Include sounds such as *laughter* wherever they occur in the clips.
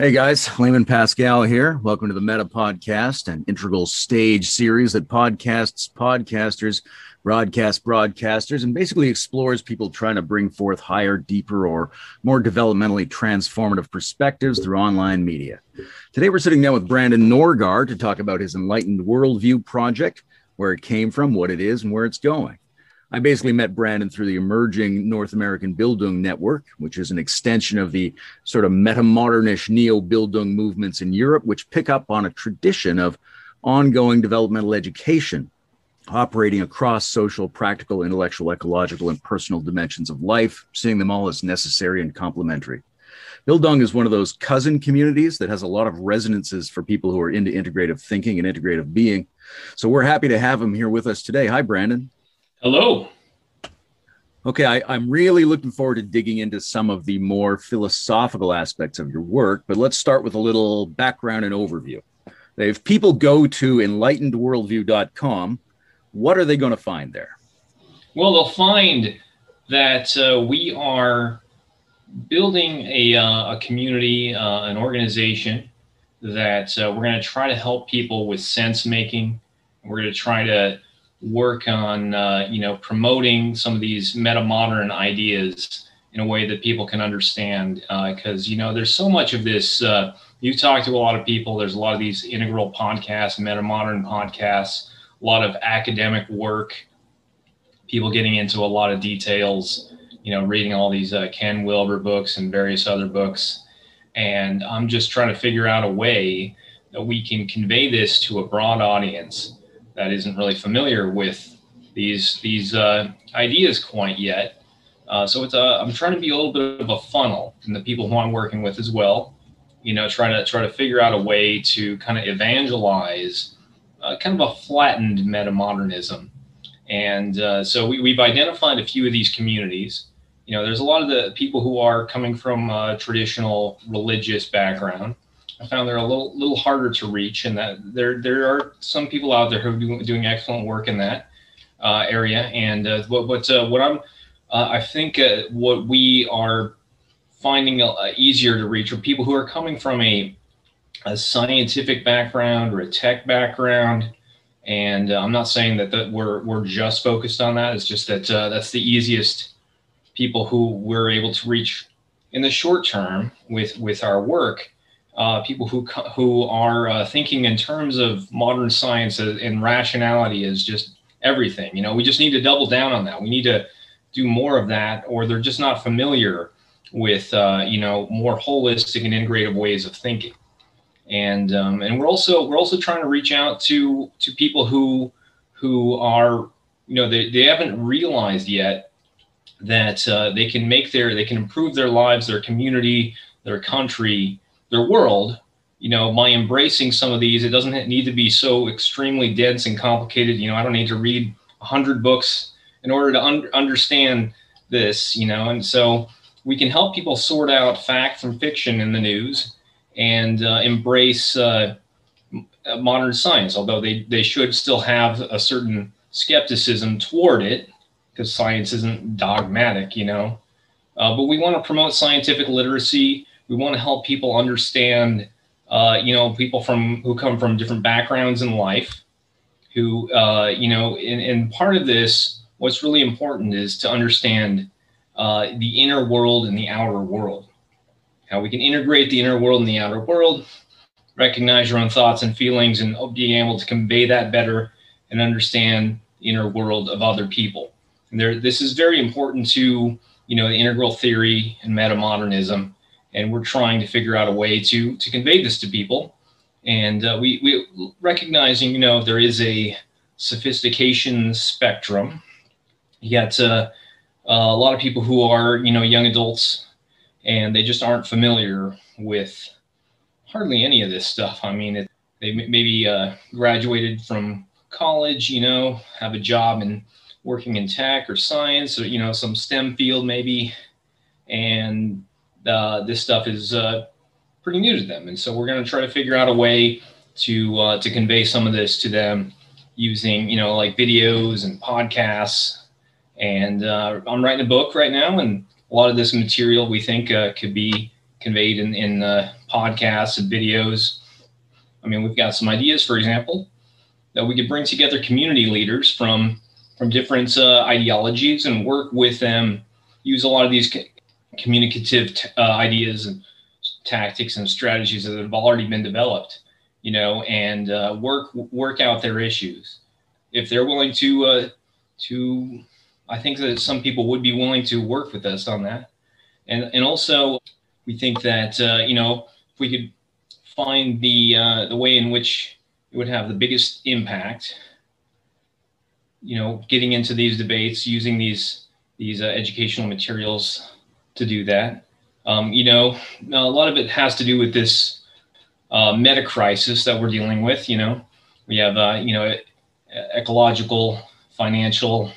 Hey guys, Layman Pascal here. Welcome to the Meta Podcast, an integral stage series that podcasts podcasters, broadcast broadcasters, and basically explores people trying to bring forth higher, deeper, or more developmentally transformative perspectives through online media. Today we're sitting down with Brandon Norgaard to talk about his Enlightened Worldview project, where it came from, what it is, and where it's going. I basically met Brandon through the emerging North American Bildung Network, which is an extension of the sort of meta-modernish neo-Bildung movements in Europe, which pick up on a tradition of ongoing developmental education operating across social, practical, intellectual, ecological, and personal dimensions of life, seeing them all as necessary and complementary. Bildung is one of those cousin communities that has a lot of resonances for people who are into integrative thinking and integrative being. So we're happy to have him here with us today. Hi, Brandon. Hello. Okay, I, am really looking forward to digging into some of the more philosophical aspects of your work, but let's start with a little background and overview. If people go to enlightenedworldview.com, what are they going to find there? Well, they'll find that uh, we are building a, uh, a community, uh, an organization that uh, we're going to try to help people with sense making. We're going to try to work on uh, you know promoting some of these meta modern ideas in a way that people can understand because uh, you know there's so much of this uh, you talk to a lot of people there's a lot of these integral podcasts meta modern podcasts a lot of academic work people getting into a lot of details you know reading all these uh, ken wilber books and various other books. And i'm just trying to figure out a way that we can convey this to a broad audience that isn't really familiar with these these uh, ideas quite yet. Uh, so it's a, I'm trying to be a little bit of a funnel in the people who I'm working with as well. You know, try to try to figure out a way to kind of evangelize uh, kind of a flattened meta modernism. And uh, so we, we've identified a few of these communities. You know, there's a lot of the people who are coming from a traditional religious background I found they're a little little harder to reach, and that there there are some people out there who are doing, excellent work in that uh, area. And uh, what what uh, what I'm uh, I think uh, what we are finding easier to reach are people who are coming from a a scientific background or a tech background. And I'm not saying that, that we're we're just focused on that. It's just that that's the easiest people who we're able to reach in the short term with with our work uh, people who who are uh, thinking in terms of modern science and rationality is just everything. You know, we just need to double down on that. We need to do more of that, or they're just not familiar with uh, you know more holistic and integrative ways of thinking. And um, and we're also we're also trying to reach out to to people who who are you know they, they haven't realized yet that uh, they can make their they can improve their lives, their community, their country their world you know by embracing some of these it doesn't need to be so extremely dense and complicated. You know i don't need to read 100 books in order to un- understand this you know and so we can help people sort out fact from fiction in the news and uh, embrace uh, modern science although they, they should still have a certain skepticism toward it because science isn't dogmatic you know. Uh, but we want to promote scientific literacy we want to help people understand, uh, you know, people from who come from different backgrounds in life, who, uh, you know, and, and part of this, what's really important is to understand uh, the inner world and the outer world. How we can integrate the inner world and the outer world, recognize your own thoughts and feelings, and being able to convey that better and understand the inner world of other people. And there, this is very important to you know the integral theory and meta modernism and we're trying to figure out a way to to convey this to people. And uh, we we recognizing, you know, there is a sophistication spectrum. You got uh, a lot of people who are, you know, young adults, and they just aren't familiar with hardly any of this stuff. I mean, it, they maybe uh, graduated from college, you know, have a job in working in tech or science or you know some STEM field maybe, and uh, this stuff is uh, pretty new to them, and so we're going to try to figure out a way to uh, to convey some of this to them using you know like videos and podcasts. And uh, I'm writing a book right now, and a lot of this material we think uh, could be conveyed in, in uh, podcasts and videos. I mean, we've got some ideas, for example, that we could bring together community leaders from from different ideologies and work with them. Use a lot of these communicative t- uh, ideas and tactics and strategies that have already been developed, you know, and uh, work work out their issues. If they're willing to uh, to, I think that some people would be willing to work with us on that, and and also we think that uh, you know if we could find the uh, the way in which it would have the biggest impact, you know, getting into these debates, using these these uh, educational materials to do that. Um, you know, a lot of it has to do with this uh, meta crisis that we're dealing with. You know, we have uh, you know ecological, financial,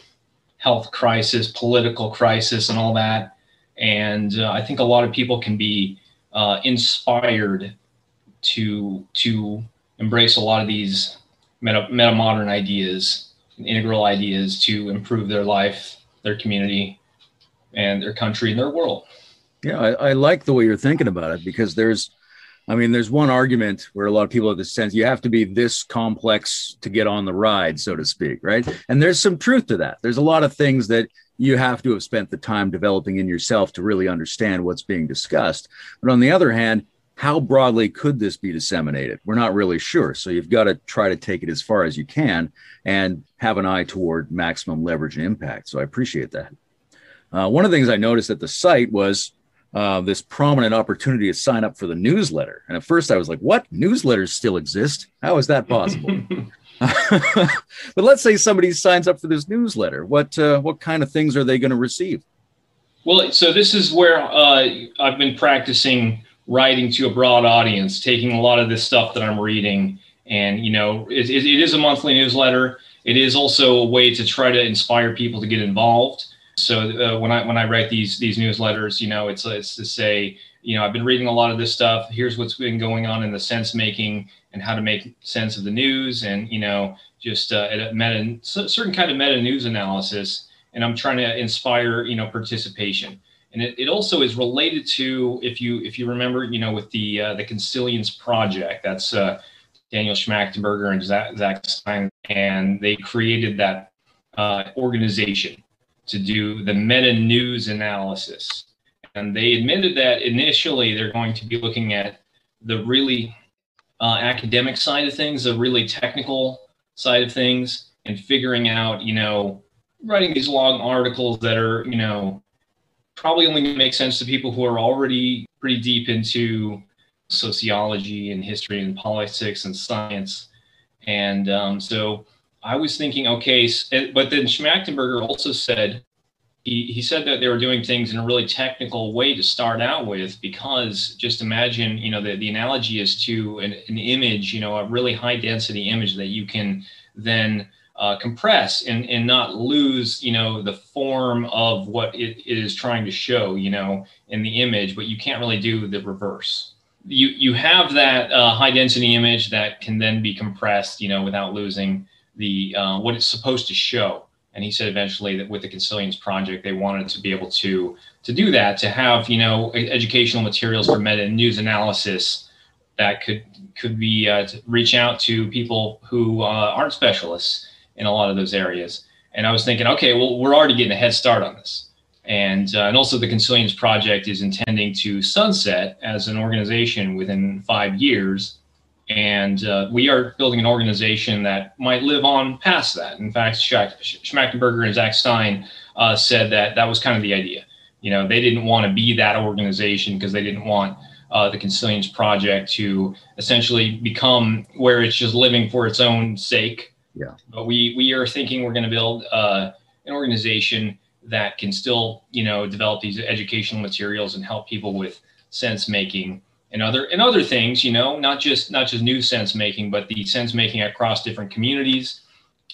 health crisis, political crisis, and all that. And uh, I think a lot of people can be uh, inspired to to embrace a lot of these meta, meta modern ideas, integral ideas to improve their life, their community, and their country and their world. Yeah, I, I, like the way you're thinking about it because there's, I mean, there's one argument where a lot of people have the sense you have to be this complex to get on the ride, so to speak, right? And there's some truth to that. There's a lot of things that you have to have spent the time developing in yourself to really understand what's being discussed. But on the other hand, how broadly could this be disseminated? We're not really sure. So you've got to try to take it as far as you can and have an eye toward maximum leverage and impact. So I appreciate that. Uh, one of the things I noticed at the site was uh, this prominent opportunity to sign up for the newsletter. And at first I was like, what? Newsletters still exist? How is that possible? *laughs* *laughs* but let's say somebody signs up for this newsletter. What, uh, what kind of things are they going to receive? Well, so this is where uh, I've been practicing writing to a broad audience, taking a lot of this stuff that I'm reading. And, you know, it, it, it is a monthly newsletter. It is also a way to try to inspire people to get involved. So uh, when I when I write these these newsletters, you know, it's it's to say, you know, I've been reading a lot of this stuff. Here's what's been going on in the sense making and how to make sense of the news, and you know, just uh, a meta certain kind of meta news analysis. And I'm trying to inspire, you know, participation. And it, it also is related to if you if you remember, you know, with the uh, the Consilience Project. That's uh, Daniel Schmachtenberger and Zach, Zach Stein, and they created that uh, organization to do the meta news analysis. And they admitted that initially they're going to be looking at the really uh, academic side of things, the really technical side of things, and figuring out, you know, writing these long articles that are, you know, probably only make sense to people who are already pretty deep into sociology and history and politics and science. And um, so I was thinking, okay, but then Schmachtenberger also said he, he said that they were doing things in a really technical way to start out with because just imagine, you know, the, the analogy is to an, an image, you know, a really high density image that you can then uh, compress and, and not lose, you know, the form of what it, it is trying to show, you know, in the image, but you can't really do the reverse. You, you have that uh, high density image that can then be compressed, you know, without losing the uh, what it's supposed to show. And he said eventually that with the Consilience project, they wanted to be able to to do that, to have you know educational materials for meta news analysis that could could be uh, reach out to people who uh, aren't specialists in a lot of those areas. And I was thinking, okay, well, we're already getting a head start on this. And, uh, and also the Consilience Project is intending to sunset as an organization within five years. And uh, we are building an organization that might live on past that. In fact, Schmachtenberger and Zach Stein uh, said that that was kind of the idea. You know, they didn't want to be that organization because they didn't want uh, the Consilience Project to essentially become where it's just living for its own sake. Yeah. But we we are thinking we're going to build uh, an organization that can still, you know, develop these educational materials and help people with sense making and other and other things you know not just not just new sense making but the sense making across different communities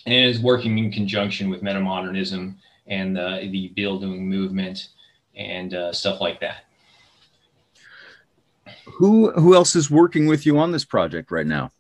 and is working in conjunction with metamodernism and uh, the Bildung movement and uh, stuff like that. Who who else is working with you on this project right now?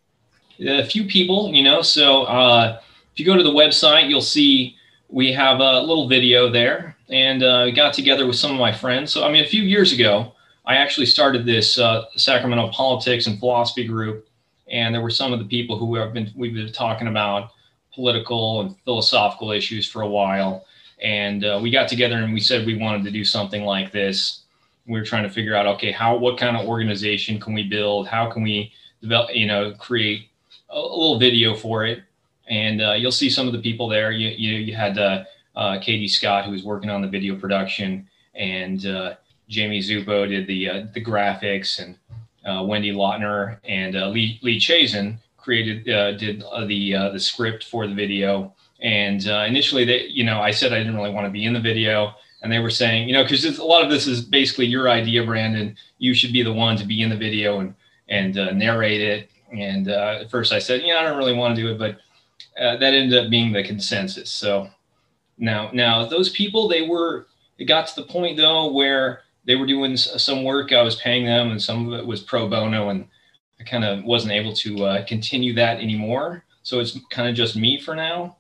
A few people you know so uh, if you go to the website you'll see we have a little video there and uh, got together with some of my friends. So i mean a few years ago I actually started this uh, Sacramento politics and philosophy group, and there were some of the people who have been we've been talking about political and philosophical issues for a while, and uh, we got together and we said we wanted to do something like this. We were trying to figure out, okay, how what kind of organization can we build? How can we develop, you know, create a, a little video for it? And uh, you'll see some of the people there. You you, you had uh, uh Katie Scott who was working on the video production, and uh, Jamie Zupo did the uh, the graphics, and Wendy Lautner and Lee Lee Chazen created did the the script for the video and uh, initially, they, you know, I said I didn't really want to be in the video, and they were saying, you know, because a lot of this is basically your idea, Brandon. You should be the one to be in the video and and uh, narrate it. And uh, at first, I said, you know, I don't really want to do it, but uh, that ended up being the consensus. So now, now those people, they were. It got to the point though where they were doing some work. I was paying them, and some of it was pro bono, and I kind of wasn't able to uh, continue that anymore. So it's kind of just me for now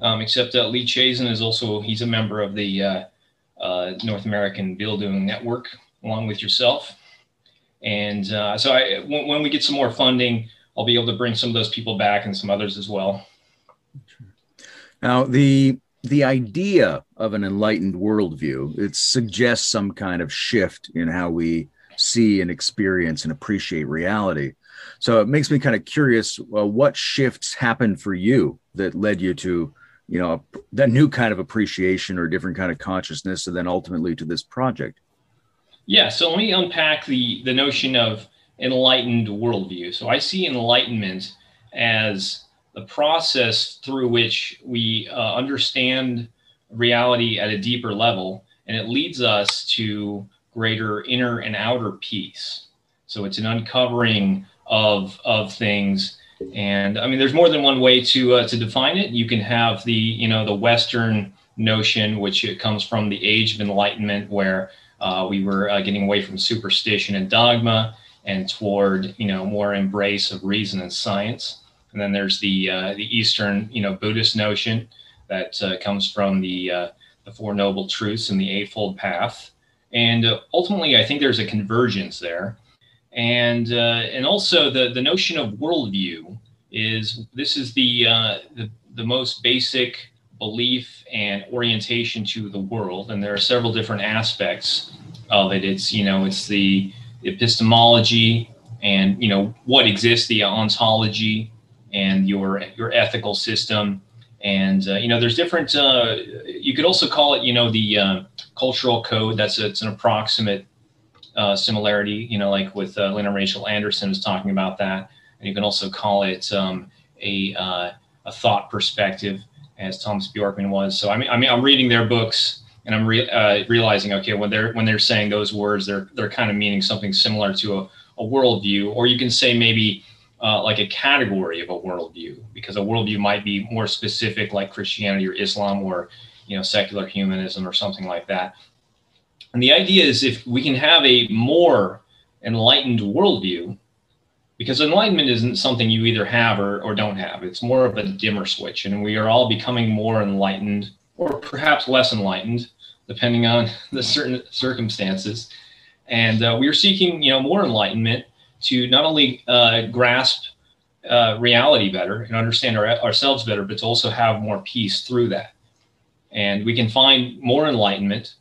um, except that Lee Chazen is also he's a member of the uh, uh, North American Bildung Network along with yourself. And uh, so when, we get some more funding, I'll be able to bring some of those people back and some others as well. Now the the idea of an enlightened worldview it suggests some kind of shift in how we see and experience and appreciate reality. So it makes me kind of curious uh, what shifts happened for you that led you to you know that new kind of appreciation or different kind of consciousness and then ultimately to this project yeah so let me unpack the the notion of enlightened worldview so i see enlightenment as the process through which we uh, understand reality at a deeper level and it leads us to greater inner and outer peace so it's an uncovering of of things and I mean, there's more than one way to uh, to define it. You can have the you know the Western notion, which it comes from the Age of Enlightenment, where uh, we were uh, getting away from superstition and dogma and toward you know more embrace of reason and science. And then there's the uh, the Eastern you know Buddhist notion that uh, comes from the uh, the Four Noble Truths and the Eightfold Path. And ultimately, I think there's a convergence there and uh, and also the the notion of worldview is this is the, uh, the the most basic belief and orientation to the world, and there are several different aspects of it. It's you know it's the epistemology and you know what exists, the ontology, and your your ethical system. And uh, you know, there's different. Uh, you could also call it, you know, the uh, cultural code. That's a, it's an approximate uh, similarity, you know, like with uh, Lene Rachel Andersen is talking about that. And you can also call it um, a, uh, a thought perspective, as Tomas Björkman was. So I mean, I mean, I'm reading their books and I'm re- uh, realizing, okay, when they're when they're saying those words, they're they're kind of meaning something similar to a, a worldview, or you can say maybe uh, like a category of a worldview, because a worldview might be more specific, like Christianity or Islam, or you know, secular humanism or something like that. And the idea is if we can have a more enlightened worldview, because enlightenment isn't something you either have or, or don't have, it's more of a dimmer switch. And we are all becoming more enlightened or perhaps less enlightened, depending on *laughs* the certain circumstances. And uh, we are seeking, you know, more enlightenment to not only uh, grasp uh, reality better and understand our, ourselves better, but to also have more peace through that. And we can find more enlightenment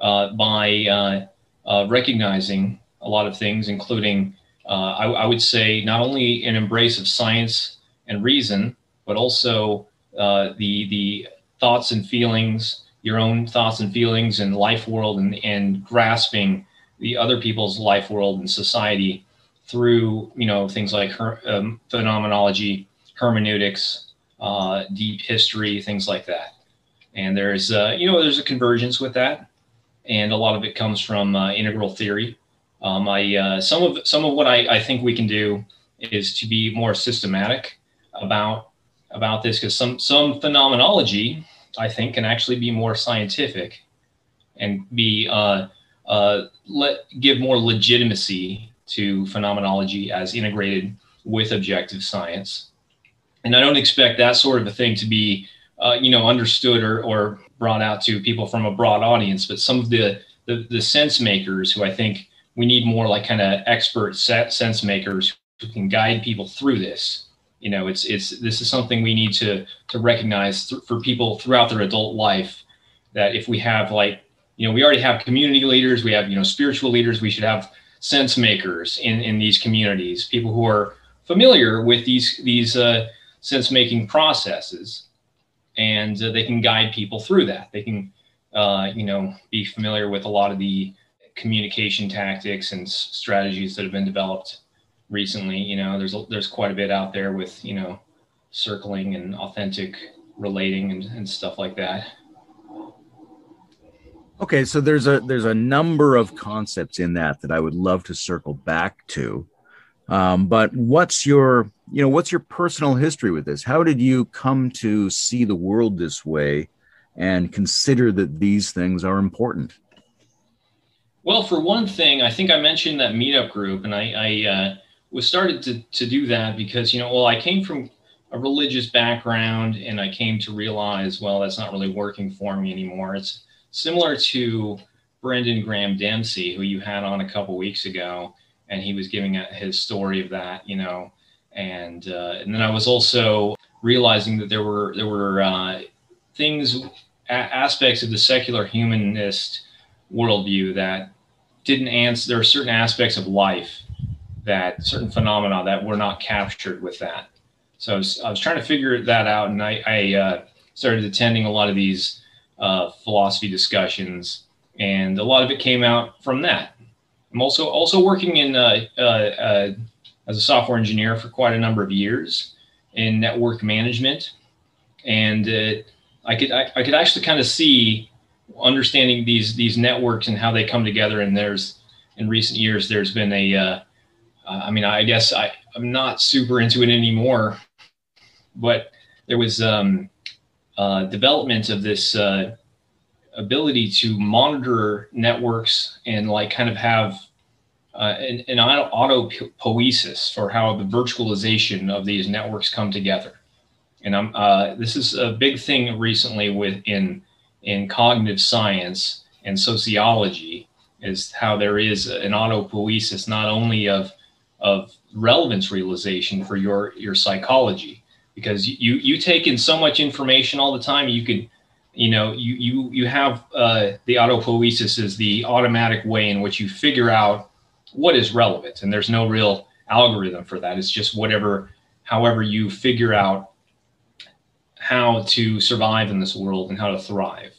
uh, by uh, uh, recognizing a lot of things, including, I, I, would say, not only an embrace of science and reason, but also the the thoughts and feelings, your own thoughts and feelings and life world, and, and grasping the other people's life world and society through you know things like her, um, phenomenology, hermeneutics, uh, deep history, things like that. And there's uh, you know there's a convergence with that and a lot of it comes from uh, integral theory. Um, I uh, some of some of what I, I think we can do is to be more systematic about about this because some some phenomenology I think can actually be more scientific and be uh, uh, let give more legitimacy to phenomenology as integrated with objective science. And I don't expect that sort of a thing to be uh, you know understood or, or brought out to people from a broad audience, but some of the, the, the sense makers who I think we need more like kind of expert sense makers who can guide people through this. You know, it's it's this is something we need to to recognize th- for people throughout their adult life that if we have like you know we already have community leaders, we have you know spiritual leaders, we should have sense makers in in these communities, people who are familiar with these these uh, sense making processes, and uh, they can guide people through that. They can uh, you know be familiar with a lot of the communication tactics and strategies that have been developed recently. You know, there's there's quite a bit out there with you know circling and authentic relating and, and stuff like that. Okay, so there's a there's a number of concepts in that that I would love to circle back to. Um, but what's your you know what's your personal history with this? How did you come to see the world this way and consider that these things are important? Well, for one thing, I think I mentioned that meetup group, and I, I uh, was started to, to do that because, you know, well, I came from a religious background and I came to realize, well, that's not really working for me anymore. It's similar to Brendan Graham Dempsey, who you had on a couple weeks ago, and he was giving his story of that, you know, and uh, and then I was also realizing that there were there were uh, things a- aspects of the secular humanist worldview that didn't answer. There are certain aspects of life that certain phenomena that were not captured with that. So I was, I was trying to figure that out, and I, I uh, started attending a lot of these uh, philosophy discussions, and a lot of it came out from that. I'm also also working in uh, uh, uh as a software engineer for quite a number of years in network management, and uh, I could I, I could actually kind of see understanding these these networks and how they come together. And there's in recent years there's been a I mean I guess I I'm not super into it anymore, but there was um, uh, development of this uh, ability to monitor networks and like kind of have uh, an, an auto poiesis for how the virtualization of these networks come together. And I'm, uh, this is a big thing recently within in cognitive science and sociology is how there is an autopoiesis not only of of relevance realization for your your psychology because you you take in so much information all the time you can you know you you you have uh, the autopoiesis is the automatic way in which you figure out what is relevant and there's no real algorithm for that it's just whatever however you figure out how to survive in this world and how to thrive.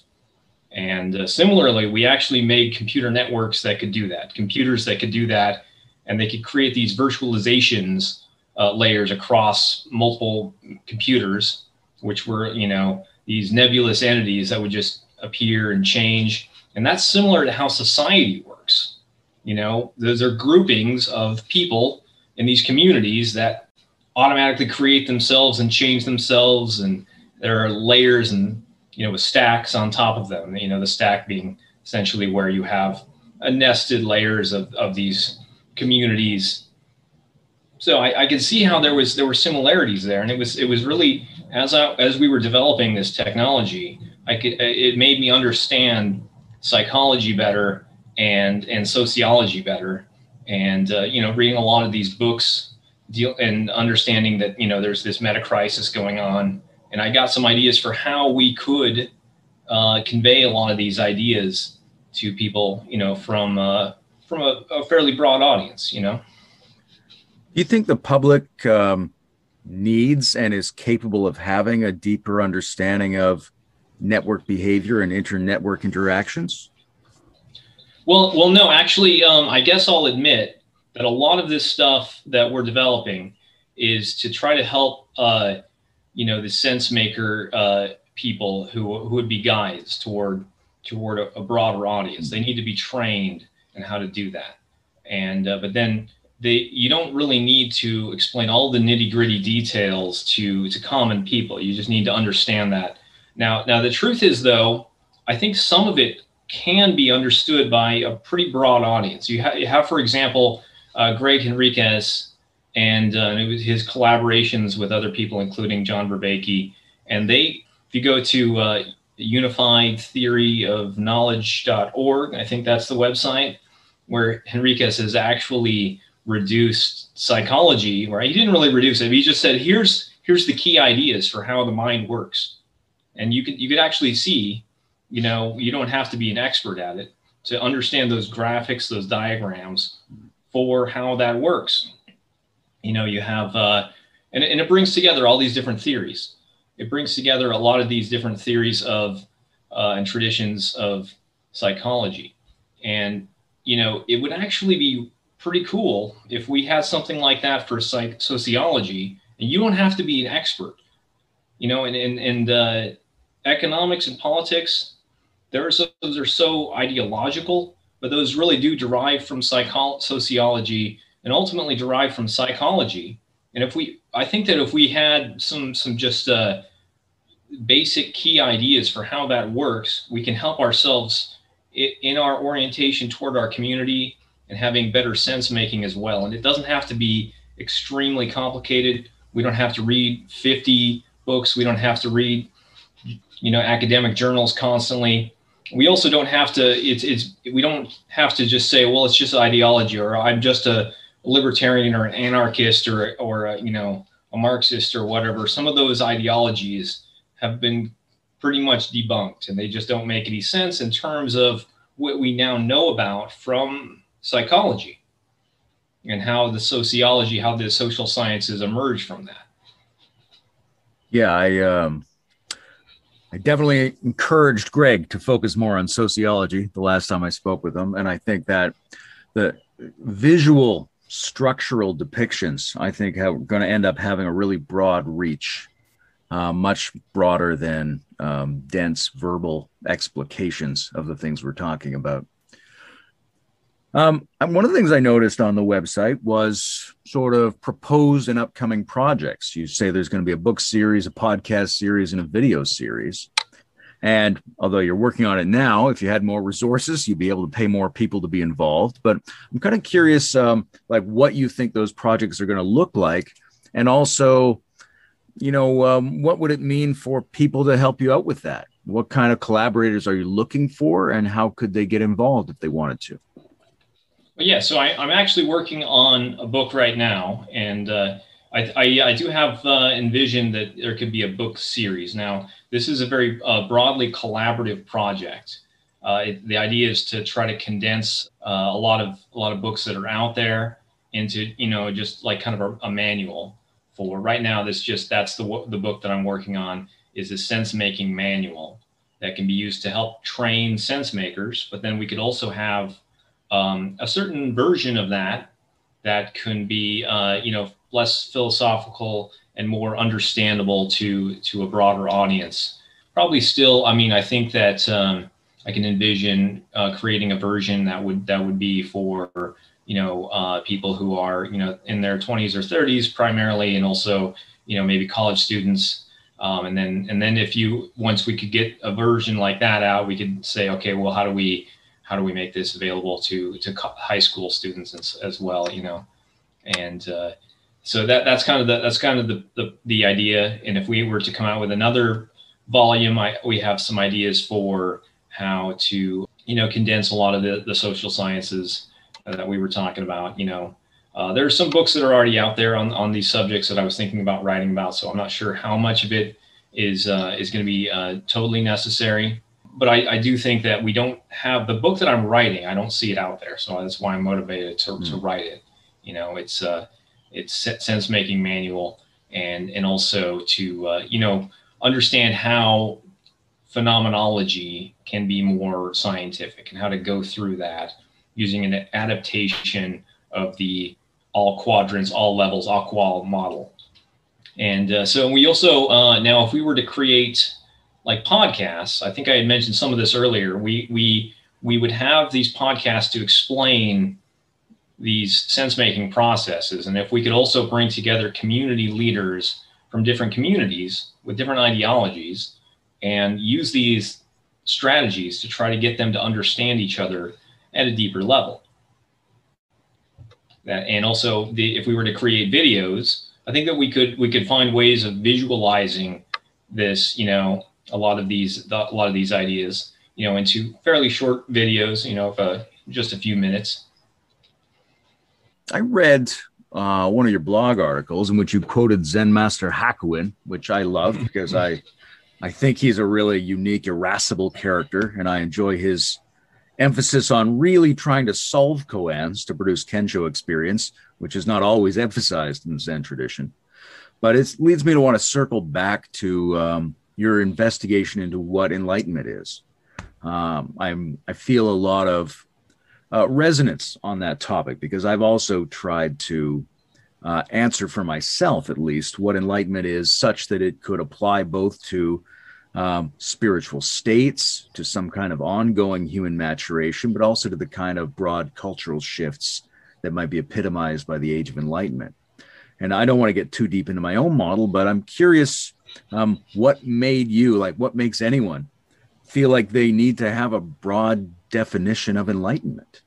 And uh, similarly, we actually made computer networks that could do that, computers that could do that, and they could create these virtualizations uh, layers across multiple computers, which were, you know, these nebulous entities that would just appear and change. And that's similar to how society works. You know, those are groupings of people in these communities that automatically create themselves and change themselves and there are layers and you know with stacks on top of them you know the stack being essentially where you have a nested layers of, of these communities so I, I could see how there was there were similarities there and it was it was really as I, as we were developing this technology i could it made me understand psychology better and and sociology better and uh, you know reading a lot of these books deal and understanding that you know there's this meta crisis going on and I got some ideas for how we could uh, convey a lot of these ideas to people, you know, from uh, from a, a, fairly broad audience, you know. Do you think the public um, needs and is capable of having a deeper understanding of network behavior and inter-network interactions? Well, well, no, actually, um, I guess I'll admit that a lot of this stuff that we're developing is to try to help uh, you know the sense maker uh, people who who would be guides toward toward a, a, broader audience. They need to be trained in how to do that. And uh, but then they you don't really need to explain all the nitty gritty details to to common people. You just need to understand that. Now now the truth is though, I think some of it can be understood by a pretty broad audience. You, ha- you have, for example, uh, Greg Henriques and uh, his collaborations with other people, including John Vervaeke. And they, if you go to uh, unified theory of knowledge.org, I think that's the website, where Henriques has actually reduced psychology, right? He didn't really reduce it. He just said, here's here's the key ideas for how the mind works. And you could you could actually see, you know, you don't have to be an expert at it to understand those graphics, those diagrams for how that works. You know, you have uh, and, and it brings together all these different theories. It brings together a lot of these different theories of uh, and traditions of psychology. And you know, it would actually be pretty cool if we had something like that for psych sociology, and you don't have to be an expert. You know, and and, and uh, economics and politics, those are so ideological, but those really do derive from psycho- sociology and ultimately derive from psychology. And if we, I think that if we had some some just uh, basic key ideas for how that works, we can help ourselves in our orientation toward our community and having better sense making as well. And it doesn't have to be extremely complicated. We don't have to read 50 books. We don't have to read, you know, academic journals constantly. We also don't have to, it's, it's, we don't have to just say, well, it's just ideology or I'm just a libertarian or an anarchist or, or, a, you know, a Marxist or whatever. Some of those ideologies have been pretty much debunked and they just don't make any sense in terms of what we now know about from psychology and how the sociology, how the social sciences emerge from that. Yeah, I um, I definitely encouraged Greg to focus more on sociology the last time I spoke with him, and I think that the visual structural depictions I think are going to end up having a really broad reach, uh, much broader than um, dense verbal explications of the things we're talking about. Um, one of the things I noticed on the website was sort of proposed and upcoming projects. You say there's going to be a book series, a podcast series, and a video series. And although you're working on it now, if you had more resources, you'd be able to pay more people to be involved. But I'm kind of curious, um, like what you think those projects are going to look like, and also, you know, um, what would it mean for people to help you out with that? What kind of collaborators are you looking for, and how could they get involved if they wanted to? Yeah, so I, am actually working on a book right now, and uh, I, I, I, do have uh, envisioned that there could be a book series. Now, this is a very uh, broadly collaborative project. Uh, it, the idea is to try to condense uh, a lot of a lot of books that are out there into you know just like kind of a, a manual for right now. This just that's the the book that I'm working on is a sense making manual that can be used to help train sense makers. But then we could also have um, a certain version of that that can be uh, you know less philosophical and more understandable to to a broader audience. Probably still i mean i think that um, i can envision uh, creating a version that would that would be for you know uh, people who are you know in their 20s or 30s primarily and also you know maybe college students. Um, and then and then if you once we could get a version like that out we could say okay well how do we how do we make this available to to high school students as, as well you know? And uh, so that that's kind of the that's kind of the, the, the idea. And if we were to come out with another volume I, we have some ideas for how to you know condense a lot of the, the social sciences that we were talking about you know? Uh, there are some books that are already out there on, on these subjects that I was thinking about writing about so I'm not sure how much of it is uh, is going to be uh, totally necessary but I, I, do think that we don't have the book that I'm writing. I don't see it out there, so that's why I'm motivated to, mm. to hmm. write it. You know, it's uh, it's sense making manual, and and also to uh, you know understand how phenomenology can be more scientific and how to go through that using an adaptation of the all quadrants, all levels, AQAL model. And uh, so we also uh, now, if we were to create like podcasts, I think I had mentioned some of this earlier. We we we would have these podcasts to explain these sense making processes, and if we could also bring together community leaders from different communities with different ideologies and use these strategies to try to get them to understand each other at a deeper level. That, and also the, if we were to create videos, I think that we could we could find ways of visualizing this, you know, a lot of these a lot of these ideas you know into fairly short videos you know of uh, just a few minutes I read uh, one of your blog articles in which you quoted Zen Master Hakuin, which I love *laughs* because I, I think he's a really unique, irascible character, and I enjoy his emphasis on really trying to solve koans to produce Kensho experience, which is not always emphasized in the Zen tradition. But it leads me to want to circle back to um, your investigation into what enlightenment is. Um, I'm I feel a lot of uh, resonance on that topic because I've also tried to uh, answer for myself, at least, what enlightenment is, such that it could apply both to um, spiritual states, to some kind of ongoing human maturation, but also to the kind of broad cultural shifts that might be epitomized by the Age of Enlightenment. And I don't want to get too deep into my own model, but I'm curious um, what made you, like, what makes anyone feel like they need to have a broad definition of enlightenment?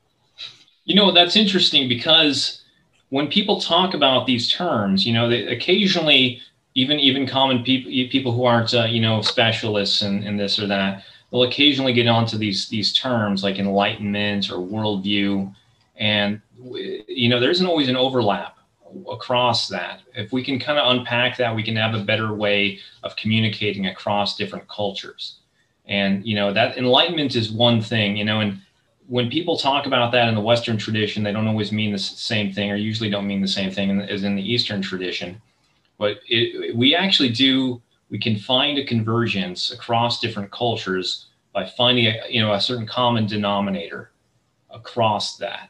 You know, that's interesting because when people talk about these terms, you know, they occasionally, even even common people, people who aren't, uh, you know, specialists in, in this or that, they'll occasionally get onto these these terms like enlightenment or worldview, and you know, there isn't always an overlap across that. If we can kind of unpack that, we can have a better way of communicating across different cultures. And you know that enlightenment is one thing, you know, and when people talk about that in the Western tradition, they don't always mean the same thing, or usually don't mean the same thing as in the Eastern tradition. But it, we actually do. We can find a convergence across different cultures by finding a, you know a certain common denominator across that,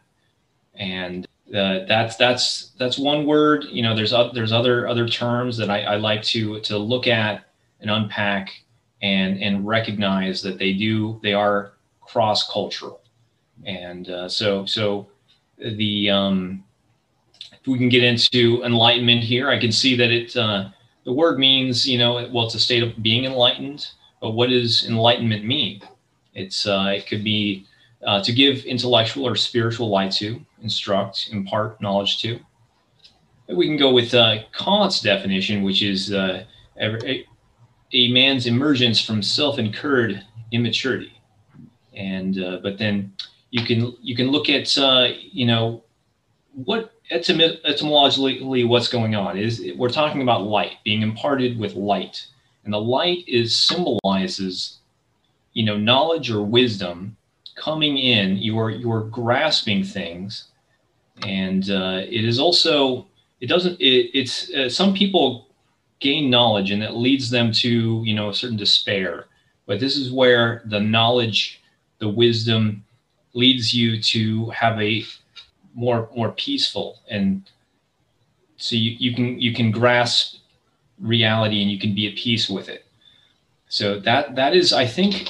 and uh, that's that's that's one word. You know, there's uh, there's other other terms that I, I like to to look at and unpack and and recognize that they do they are cross cultural, and uh, so so the um, if we can get into enlightenment here, I can see that it uh, the word means you know well it's a state of being enlightened, but what does enlightenment mean? It's uh, it could be uh, to give intellectual or spiritual light to, instruct, impart knowledge to. We can go with uh, Kant's definition, which is uh, a man's emergence from self-incurred immaturity and uh, but then you can you can look at uh, you know what etym- etymologically what's going on is we're talking about light being imparted with light and the light is symbolizes you know knowledge or wisdom coming in you're you're grasping things and uh, it is also it doesn't it, it's uh, some people gain knowledge and it leads them to you know a certain despair. But this is where the knowledge the wisdom leads you to have a more more peaceful and so you, you can you can grasp reality and you can be at peace with it. So that that is i think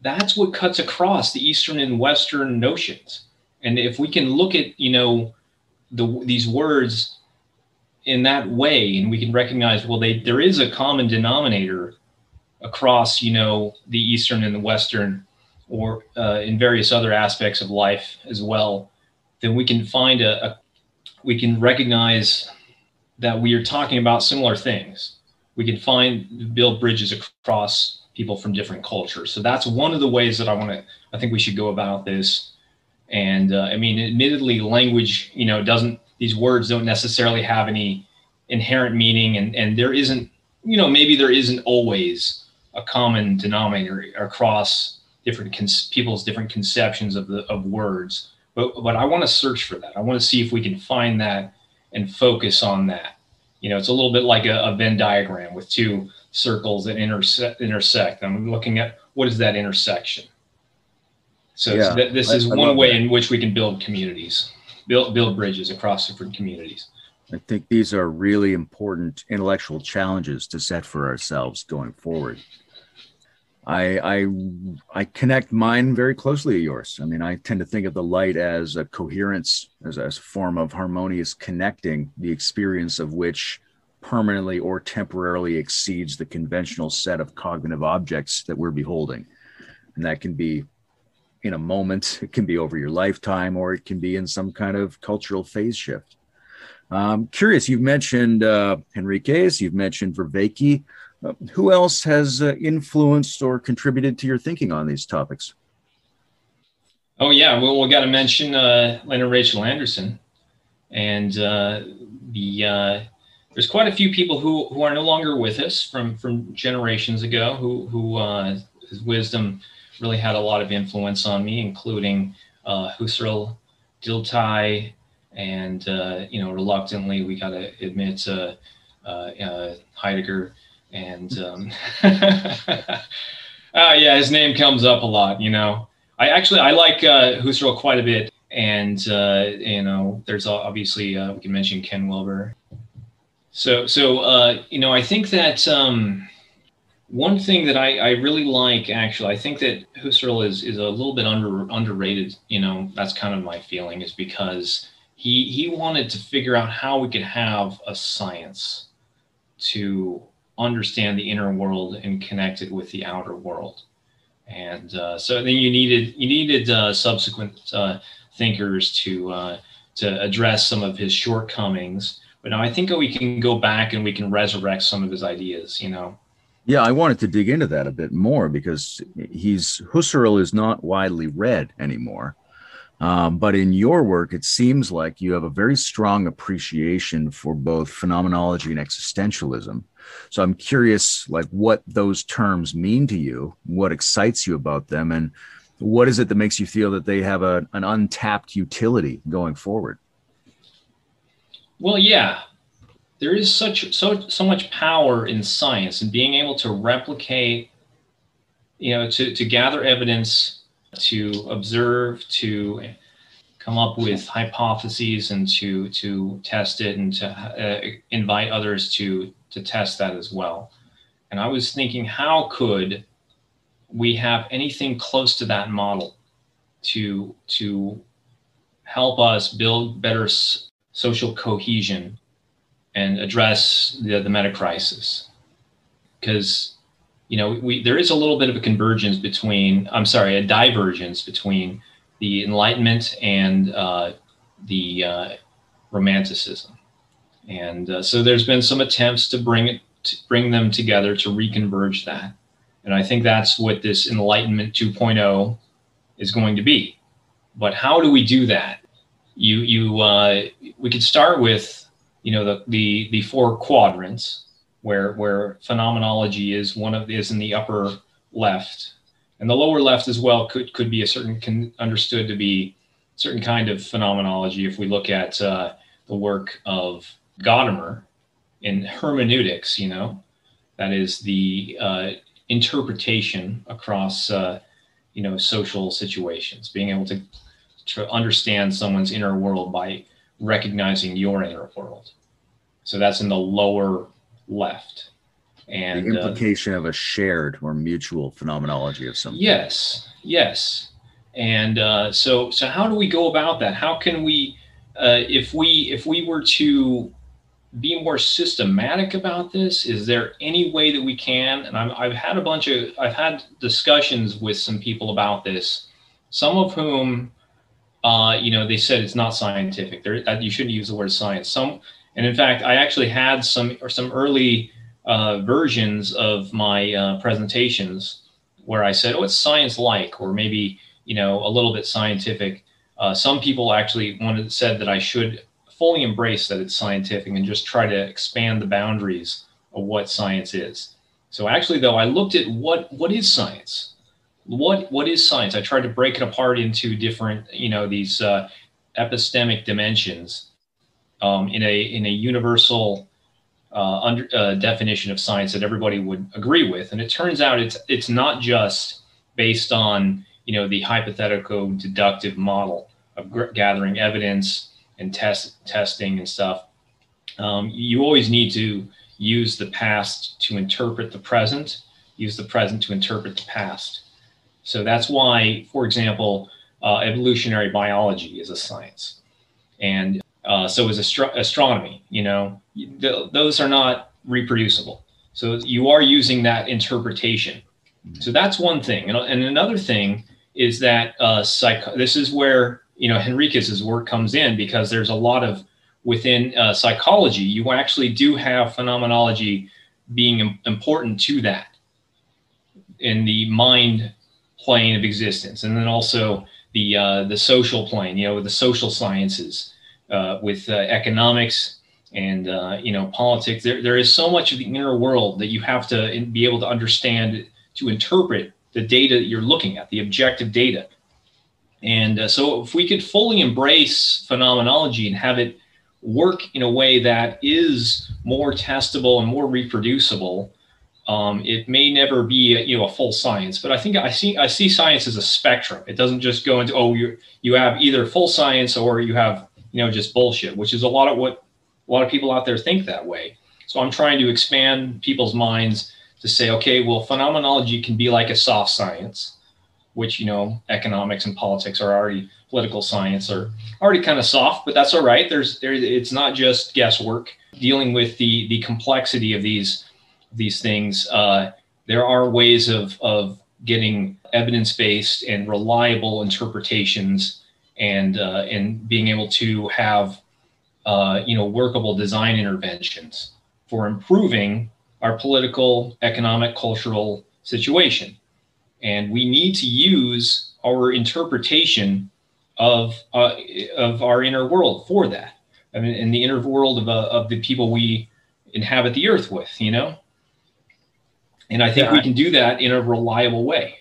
that's what cuts across the eastern and western notions and if we can look at you know the these words in that way and we can recognize well they there is a common denominator across you know the eastern and the western or uh, in various other aspects of life as well then we can find a, a we can recognize that we are talking about similar things. We can find build bridges across people from different cultures. So that's one of the ways that i want to i think we should go about this and uh, i mean admittedly language you know doesn't these words don't necessarily have any inherent meaning and and there isn't you know maybe there isn't always a common denominator across different cons- people's different conceptions of the of words. But but i want to search for that. I want to see if we can find that and focus on that. You know it's a little bit like a, a venn diagram with two circles that intersect intersect. I'm looking at what is that intersection so, yeah, so th- this I, is I one way that. in which we can build communities build build bridges across different communities. I think these are really important intellectual challenges to set for ourselves going forward. I, I I connect mine very closely to yours. I mean, I tend to think of the light as a coherence, as a form of harmonious connecting, the experience of which permanently or temporarily exceeds the conventional set of cognitive objects that we're beholding. And that can be in a moment. It can be over your lifetime, or it can be in some kind of cultural phase shift. Um, curious, you've mentioned uh, Henriques, you've mentioned Vervaeke. Uh, who else has uh, influenced or contributed to your thinking on these topics? Oh yeah, well we got to mention uh, Lene Rachel Andersen. and uh, the uh, there's quite a few people who who are no longer with us from from generations ago who who uh, wisdom really had a lot of influence on me, including uh, Husserl, Dilthey, and uh, you know reluctantly we got to admit uh, uh, uh, Heidegger and um, *laughs* yeah his name comes up a lot you know. I actually I like Husserl quite a bit and you know there's obviously we can mention Ken Wilber. So so you know I think that um, one thing that I, I really like actually I think that Husserl is is a little bit under underrated you know that's kind of my feeling is because he he wanted to figure out how we could have a science to understand the inner world and connect it with the outer world. And uh, so then you needed you needed uh, subsequent uh, thinkers to uh, to address some of his shortcomings. But now i think we can go back and we can resurrect some of his ideas you know yeah i wanted to dig into that a bit more because he's husserl is not widely read anymore um, but in your work, it seems like you have a very strong appreciation for both phenomenology and existentialism. So I'm curious, like, what those terms mean to you, what excites you about them, and what is it that makes you feel that they have a, an untapped utility going forward? Well, yeah, there is such so so much power in science and being able to replicate, you know, to to gather evidence to observe, to come up with hypotheses, and to to test it, and to uh, invite others to to test that as well. And I was thinking, how could we have anything close to that model to to help us build better social cohesion and address the, the meta crisis? Because you know, we there is a little bit of a convergence between, I'm sorry, a divergence between the Enlightenment and uh, the uh, Romanticism, and uh, so there's been some attempts to bring it, to bring them together to reconverge that, and I think that's what this Enlightenment 2.0 is going to be. But how do we do that? You you uh, we could start with you know the the the four quadrants where where phenomenology is one of is in the upper left, and the lower left as well could could be a certain can, understood to be certain kind of phenomenology. If we look at uh, the work of Gadamer in hermeneutics, you know, that is the uh, interpretation across uh, you know social situations, being able to to understand someone's inner world by recognizing your inner world. So that's in the lower left. And the uh, implication uh, of a shared or mutual phenomenology of some. Yes, yes. And uh, so, so how do we go about that? How can we, uh, if we if we were to be more systematic about this, is there any way that we can? And i have had a bunch of I've had discussions with some people about this, some of whom, uh, you know, they said it's not scientific. There, you shouldn't use the word science. Some and in fact, I actually had some or some early uh, versions of my uh, presentations where I said, "Oh, it's science-like," or maybe you know a little bit scientific. Uh, some people actually wanted said that I should fully embrace that it's scientific and just try to expand the boundaries of what science is. So actually, though, I looked at what what is science. What what is science? I tried to break it apart into different, you know, these uh, epistemic dimensions um, in a in a universal uh, under, uh, definition of science that everybody would agree with. And it turns out it's it's not just based on you know the hypothetical deductive model of g- gathering evidence and test testing and stuff. Um, you always need to use the past to interpret the present. Use the present to interpret the past. So that's why, for example, uh, evolutionary biology is a science, and uh, so is astro- astronomy. You know, th- those are not reproducible. So you are using that interpretation. Mm-hmm. So that's one thing. And, and another thing is that uh, psych- this is where you know Henriques's work comes in because there's a lot of within uh, psychology you actually do have phenomenology being important to that in the mind plane of existence, and then also the uh, the social plane. You know, the social sciences uh, with uh, economics and uh, you know politics. There, there is so much of the inner world that you have to be able to understand to interpret the data that you're looking at, the objective data. And uh, so, if we could fully embrace phenomenology and have it work in a way that is more testable and more reproducible, um, it may never be a, you know a full science. But I think I see I see science as a spectrum. It doesn't just go into oh you you have either full science or you have you know just bullshit, which is a lot of what a lot of people out there think that way. So I'm trying to expand people's minds to say, okay, well, phenomenology can be like a soft science, which you know economics and politics are already political science are already kind of soft, but that's all right. There's there it's not just guesswork. Dealing with the the complexity of these these things, uh, there are ways of of getting evidence based and reliable interpretations and uh, and being able to have uh, you know workable design interventions for improving our political, economic, cultural situation. And we need to use our interpretation of uh, of our inner world for that. I mean, in the inner world of uh, of the people we inhabit the earth with, you know. And I think yeah, we can do that in a reliable way.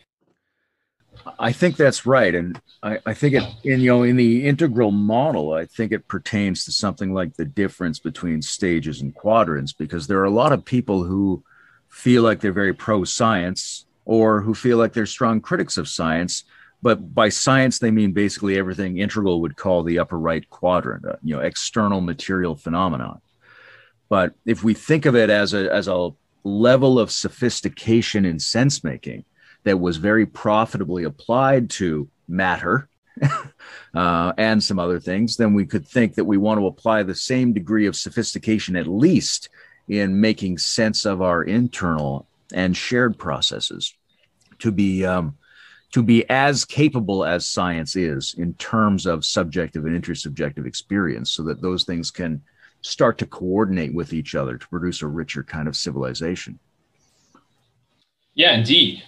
I think that's right, and I, I think it in you know in the integral model, I think it pertains to something like the difference between stages and quadrants, because there are a lot of people who feel like they're very pro science or who feel like they're strong critics of science, but by science they mean basically everything integral would call the upper right quadrant, uh, you know, external material phenomenon. But if we think of it as a as a level of sophistication in sense making that was very profitably applied to matter *laughs* uh, and some other things, then we could think that we want to apply the same degree of sophistication, at least in making sense of our internal and shared processes, to be um, to be as capable as science is in terms of subjective and intersubjective experience, so that those things can start to coordinate with each other to produce a richer kind of civilization. Yeah, indeed.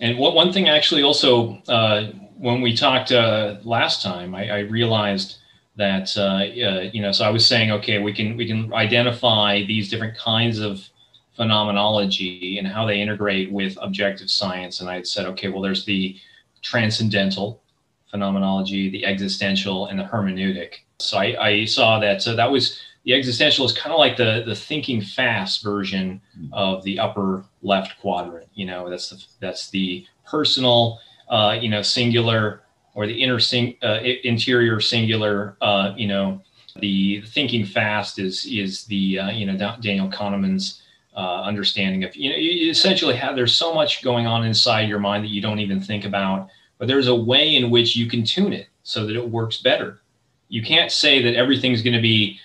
And what, one thing actually also, uh, when we talked uh, last time, I, I realized that uh, you know, so I was saying, okay, we can we can identify these different kinds of phenomenology and how they integrate with objective science. And I had said, okay, well, there's the transcendental phenomenology, the existential, and the hermeneutic. So I, I saw that. So that was the existential is kind of like the the thinking fast version of the upper left quadrant. You know, that's the that's the personal, uh, you know, singular or the inner sing, uh, interior singular. Uh, you know, the thinking fast is is the uh, you know Daniel Kahneman's uh, understanding of you know you essentially have there's so much going on inside your mind that you don't even think about, but there's a way in which you can tune it so that it works better. You can't say that everything's going to be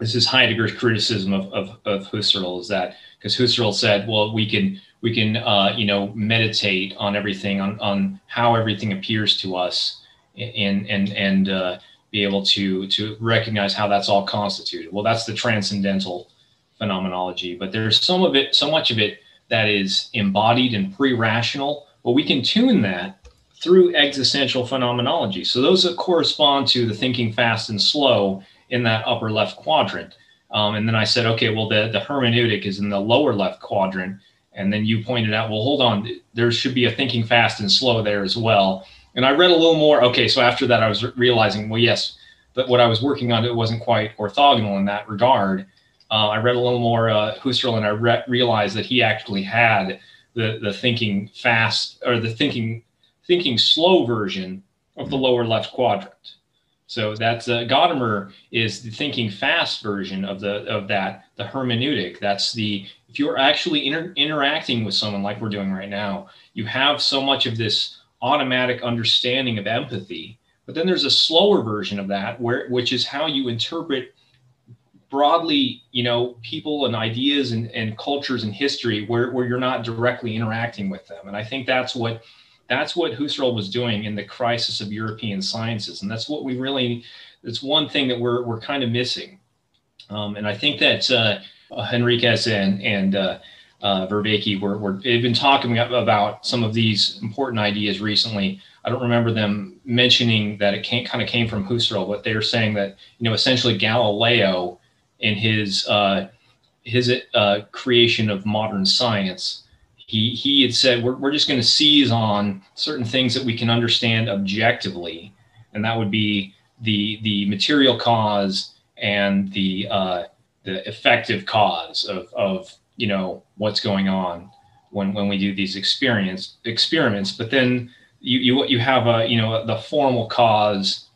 this is Heidegger's criticism of, of, of Husserl is that because Husserl said, well, we can we can uh, you know meditate on everything on on how everything appears to us and and and uh, be able to to recognize how that's all constituted. Well, that's the transcendental phenomenology, but there's some of it, so much of it that is embodied and pre-rational. But we can tune that through existential phenomenology. So those that correspond to the thinking fast and slow in that upper left quadrant. Um, and then I said, okay, well, the, the hermeneutic is in the lower left quadrant. And then you pointed out, well, hold on, there should be a thinking fast and slow there as well. And I read a little more. Okay, so after that, I was realizing, well, yes, but what I was working on, it wasn't quite orthogonal in that regard. Uh, I read a little more uh, Husserl, and I re- realized that he actually had the the thinking fast or the thinking thinking slow version of the lower left quadrant. So that's uh, Gadamer is the thinking fast version of the of that the hermeneutic. That's the if you're actually inter- interacting with someone like we're doing right now, you have so much of this automatic understanding of empathy. But then there's a slower version of that where which is how you interpret broadly, you know, people and ideas and, and cultures and history where, where you're not directly interacting with them. And I think that's what that's what Husserl was doing in the crisis of European sciences, and that's what we really. That's one thing that we're we're kind of missing, um, and I think that uh, Henriques and and uh, uh, Vervaeke were, were they've been talking about some of these important ideas recently. I don't remember them mentioning that it came, kind of came from Husserl, but they were saying that you know essentially Galileo in his uh, his uh, creation of modern science, he he had said we're we're just going to seize on certain things that we can understand objectively, and that would be the the material cause and the uh, the effective cause of of you know what's going on when when we do these experience experiments. But then you you you have a you know the formal cause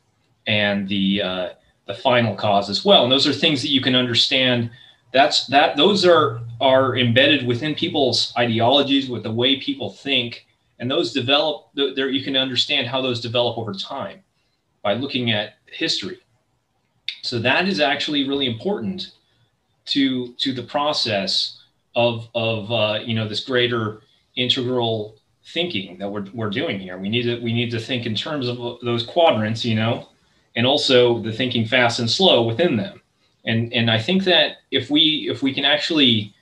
and the uh, the final cause as well, and those are things that you can understand. That's that those are are embedded within people's ideologies with the way people think, and those develop. There you can understand how those develop over time by looking at history. So that is actually really important to to the process of of uh, you know this greater integral thinking that we're, we're doing here. We need to we need to think in terms of those quadrants, you know, and also the thinking fast and slow within them. And and I think that if we if we can actually,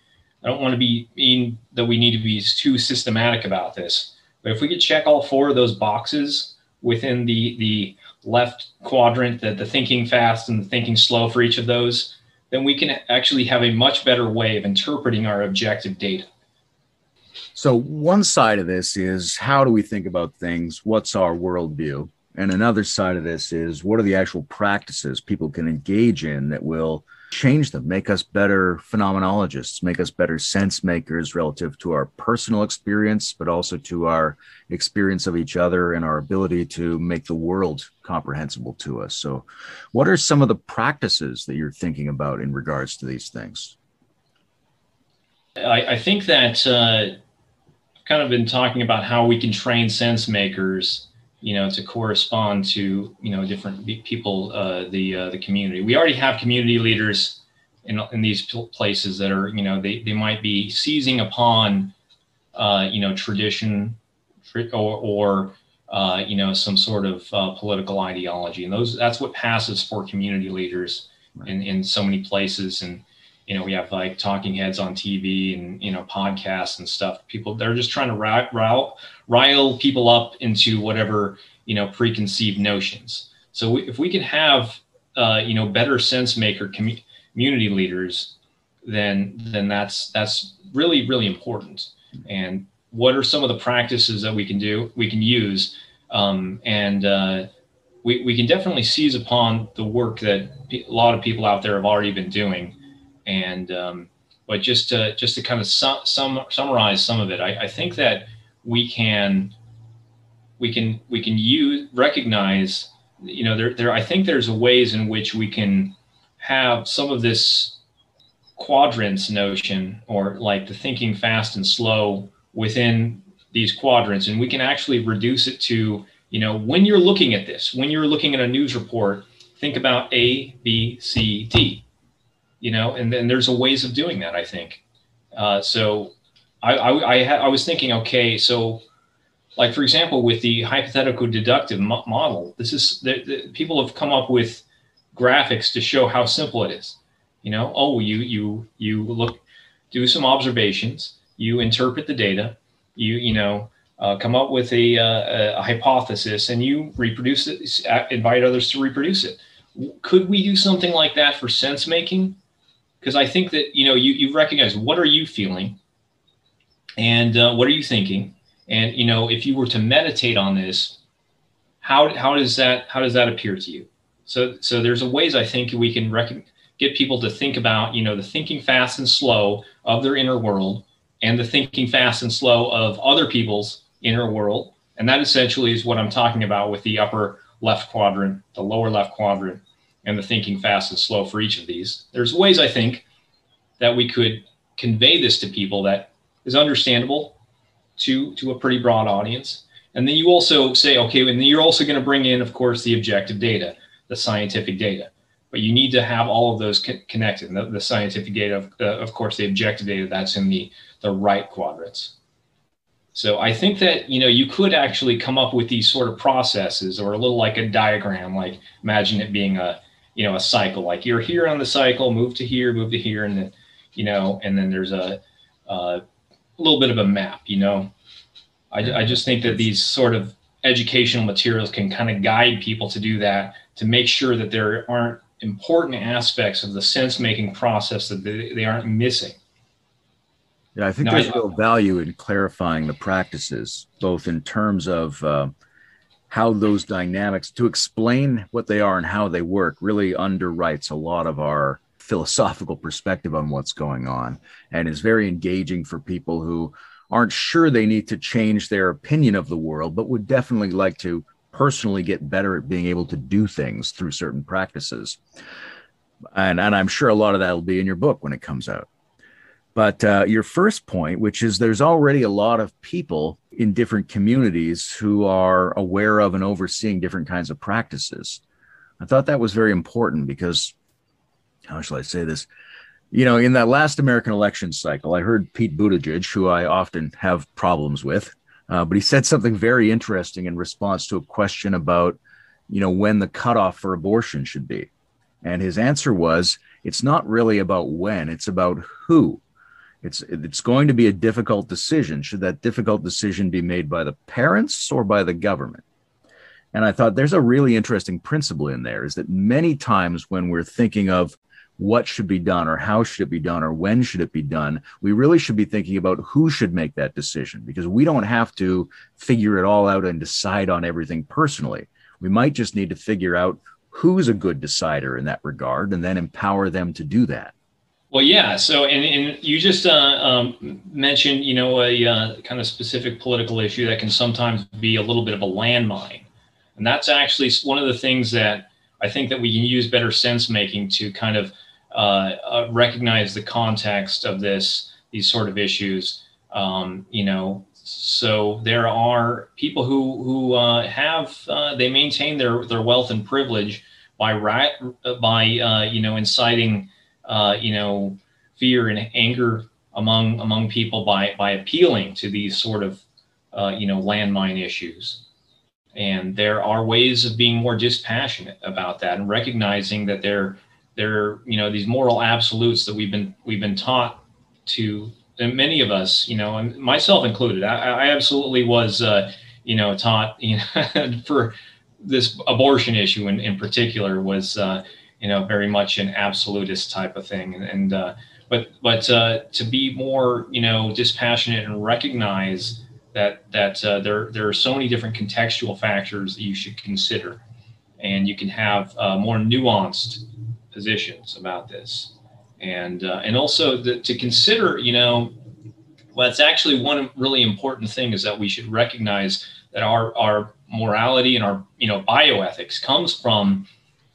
I don't want to be mean that we need to be too systematic about this, but if we could check all four of those boxes within the the left quadrant, the, the thinking fast and the thinking slow for each of those, then we can actually have a much better way of interpreting our objective data. So, one side of this is how do we think about things? What's our worldview? And another side of this is what are the actual practices people can engage in that will change them, make us better phenomenologists, make us better sense makers relative to our personal experience, but also to our experience of each other and our ability to make the world comprehensible to us. So, what are some of the practices that you're thinking about in regards to these things? I, I think that uh, kind of been talking about how we can train sense makers you know, to correspond to you know different people, uh, the uh, the community. We already have community leaders in in these places that are you know they they might be seizing upon uh, you know tradition or or uh, you know some sort of uh, political ideology, and those that's what passes for community leaders right. in in so many places and you know, we have like talking heads on TV and, you know, podcasts and stuff. People, they're just trying to rile, rile people up into whatever, you know, preconceived notions. So if we can have, uh, you know, better sense maker com- community leaders, then, then that's, that's really, really important. And what are some of the practices that we can do, we can use, um, and, uh, we, we can definitely seize upon the work that a lot of people out there have already been doing and um, but just to just to kind of sum, sum, summarize some of it, I, I think that we can we can we can use recognize you know there there I think there's ways in which we can have some of this quadrants notion or like the thinking fast and slow within these quadrants and we can actually reduce it to you know when you're looking at this when you're looking at a news report think about a b c d you know, and then there's a ways of doing that, I think. Uh, so I, I, I, ha- I, was thinking, okay, so like, for example, with the hypothetical deductive mo- model, this is the, the, people have come up with graphics to show how simple it is. You know, oh, you, you, you look, do some observations, you interpret the data, you, you know, uh, come up with a, uh, a, hypothesis and you reproduce it, invite others to reproduce it. Could we do something like that for sense making? Because I think that you know you you recognize what are you feeling, and uh, what are you thinking, and you know if you were to meditate on this, how how does that how does that appear to you? So so there's a ways I think we can rec- get people to think about you know the thinking fast and slow of their inner world, and the thinking fast and slow of other people's inner world, and that essentially is what I'm talking about with the upper left quadrant, the lower left quadrant, and the thinking fast and slow for each of these. There's ways I think that we could convey this to people that is understandable to to a pretty broad audience. And then you also say, okay, and then you're also going to bring in, of course, the objective data, the scientific data. But you need to have all of those co- connected. The, the, scientific data, uh, of course, the objective data, that's in the the right quadrants. So I think that you know you could actually come up with these sort of processes, or a little like a diagram. Like imagine it being a you know a cycle like you're here on the cycle move to here move to here and then you know and then there's a uh, little bit of a map. You know, I, I just think that these sort of educational materials can kind of guide people to do that to make sure that there aren't important aspects of the sense making process that they, they aren't missing. Yeah, I think there's I, real value in clarifying the practices, both in terms of uh, how those dynamics, to explain what they are and how they work, really underwrites a lot of our philosophical perspective on what's going on and is very engaging for people who aren't sure they need to change their opinion of the world, but would definitely like to personally get better at being able to do things through certain practices. And, and I'm sure a lot of that will be in your book when it comes out. But uh, your first point, which is there's already a lot of people in different communities who are aware of and overseeing different kinds of practices. I thought that was very important because, how shall I say this? You know, in that last American election cycle, I heard Pete Buttigieg, who I often have problems with, uh, but he said something very interesting in response to a question about, you know, when the cutoff for abortion should be. And his answer was, it's not really about when, it's about who. It's it's going to be a difficult decision. Should that difficult decision be made by the parents or by the government? And I thought there's a really interesting principle in there is that many times when we're thinking of what should be done or how should it be done or when should it be done we really should be thinking about who should make that decision because we don't have to figure it all out and decide on everything personally we might just need to figure out who's a good decider in that regard and then empower them to do that well yeah so and, and you just uh, um, mentioned you know a uh, kind of specific political issue that can sometimes be a little bit of a landmine and that's actually one of the things that i think that we can use better sense making to kind of uh, uh, recognize the context of this these sort of issues. Um, you know, so there are people who who uh, have uh, they maintain their their wealth and privilege by right by you know inciting uh, you know fear and anger among among people by by appealing to these sort of you know landmine issues. And there are ways of being more dispassionate about that and recognizing that there they're you know these moral absolutes that we've been we've been taught to and many of us you know and myself included i, I absolutely was uh, you know taught you know *laughs* for this abortion issue in, in particular was uh, you know very much an absolutist type of thing. And, and uh, but but uh, to be more you know dispassionate and recognize that that uh, there there are so many different contextual factors that you should consider. And you can have uh, more nuanced positions about this, and uh, and also the, to consider, you know, well, it's actually one really important thing is that we should recognize that our our morality and our you know bioethics comes from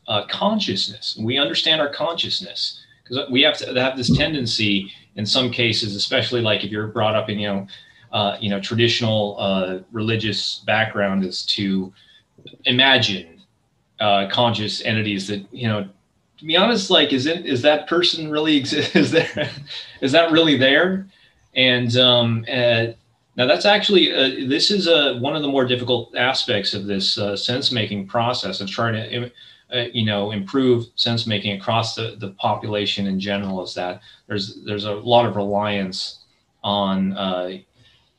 uh, consciousness. We understand our consciousness because we have to have this tendency in some cases, especially like if you're brought up in you know uh, you know traditional uh, religious background, is to imagine uh, conscious entities that you know to be honest, like, is it is that person really exist? *laughs* Is there is that really there? And um, uh, now that's actually uh, this is a, one of the more difficult aspects of this uh, sense making process of trying to uh, you know improve sense making across the, the population in general. Is that there's there's a lot of reliance on uh,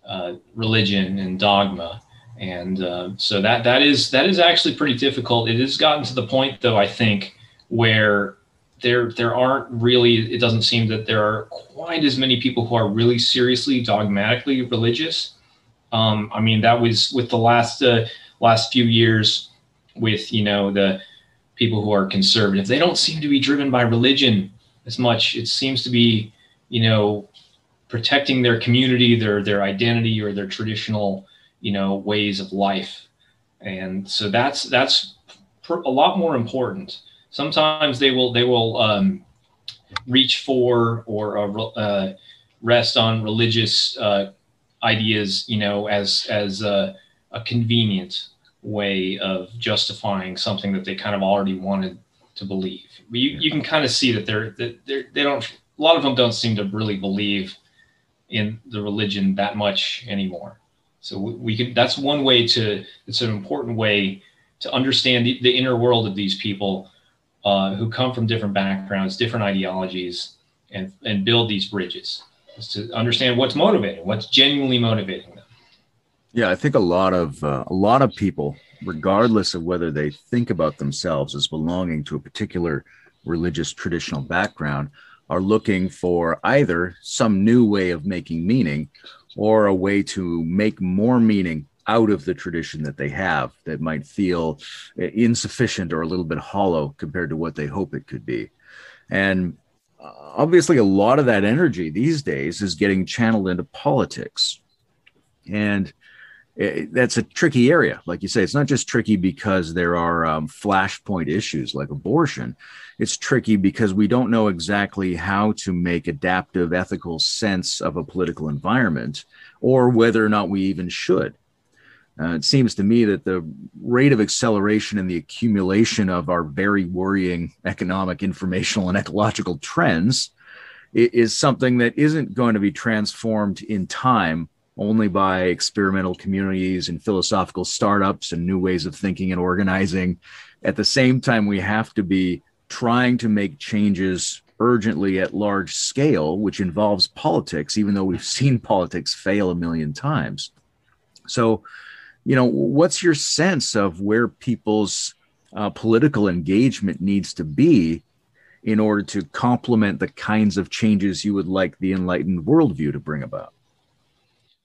uh, religion and dogma and uh, so that that is that is actually pretty difficult. It has gotten to the point, though, I think, where there there aren't really it doesn't seem that there are quite as many people who are really seriously dogmatically religious um, i mean that was with the last uh, last few years with you know the people who are conservative. They don't seem to be driven by religion as much. It seems to be you know protecting their community their their identity or their traditional you know ways of life. And so that's that's a lot more important. Sometimes they will they will um, reach for or uh, rest on religious uh, ideas, you know, as as a, a, convenient way of justifying something that they kind of already wanted to believe. You, you can kind of see that they're, that they're they don't a lot of them don't seem to really believe in the religion that much anymore. So we, we can that's one way to it's an important way to understand the, the inner world of these people uh, who come from different backgrounds, different ideologies, and and build these bridges. is to understand what's motivating, what's genuinely motivating. Yeah, I think a lot of uh, a lot of people, regardless of whether they think about themselves as belonging to a particular religious traditional background, are looking for either some new way of making meaning or a way to make more meaning out of the tradition that they have that might feel insufficient or a little bit hollow compared to what they hope it could be. And uh, obviously, a lot of that energy these days is getting channeled into politics. And it, that's a tricky area. Like you say, it's not just tricky because there are um, flashpoint issues like abortion. It's tricky because we don't know exactly how to make adaptive ethical sense of a political environment or whether or not we even should. Uh, it seems to me that the rate of acceleration in the accumulation of our very worrying economic, informational, and ecological trends is something that isn't going to be transformed in time only by experimental communities and philosophical startups and new ways of thinking and organizing. At the same time, we have to be trying to make changes urgently at large scale, which involves politics, even though we've *laughs* seen politics fail a million times. So, you know, what's your sense of where people's uh, political engagement needs to be in order to complement the kinds of changes you would like the enlightened worldview to bring about?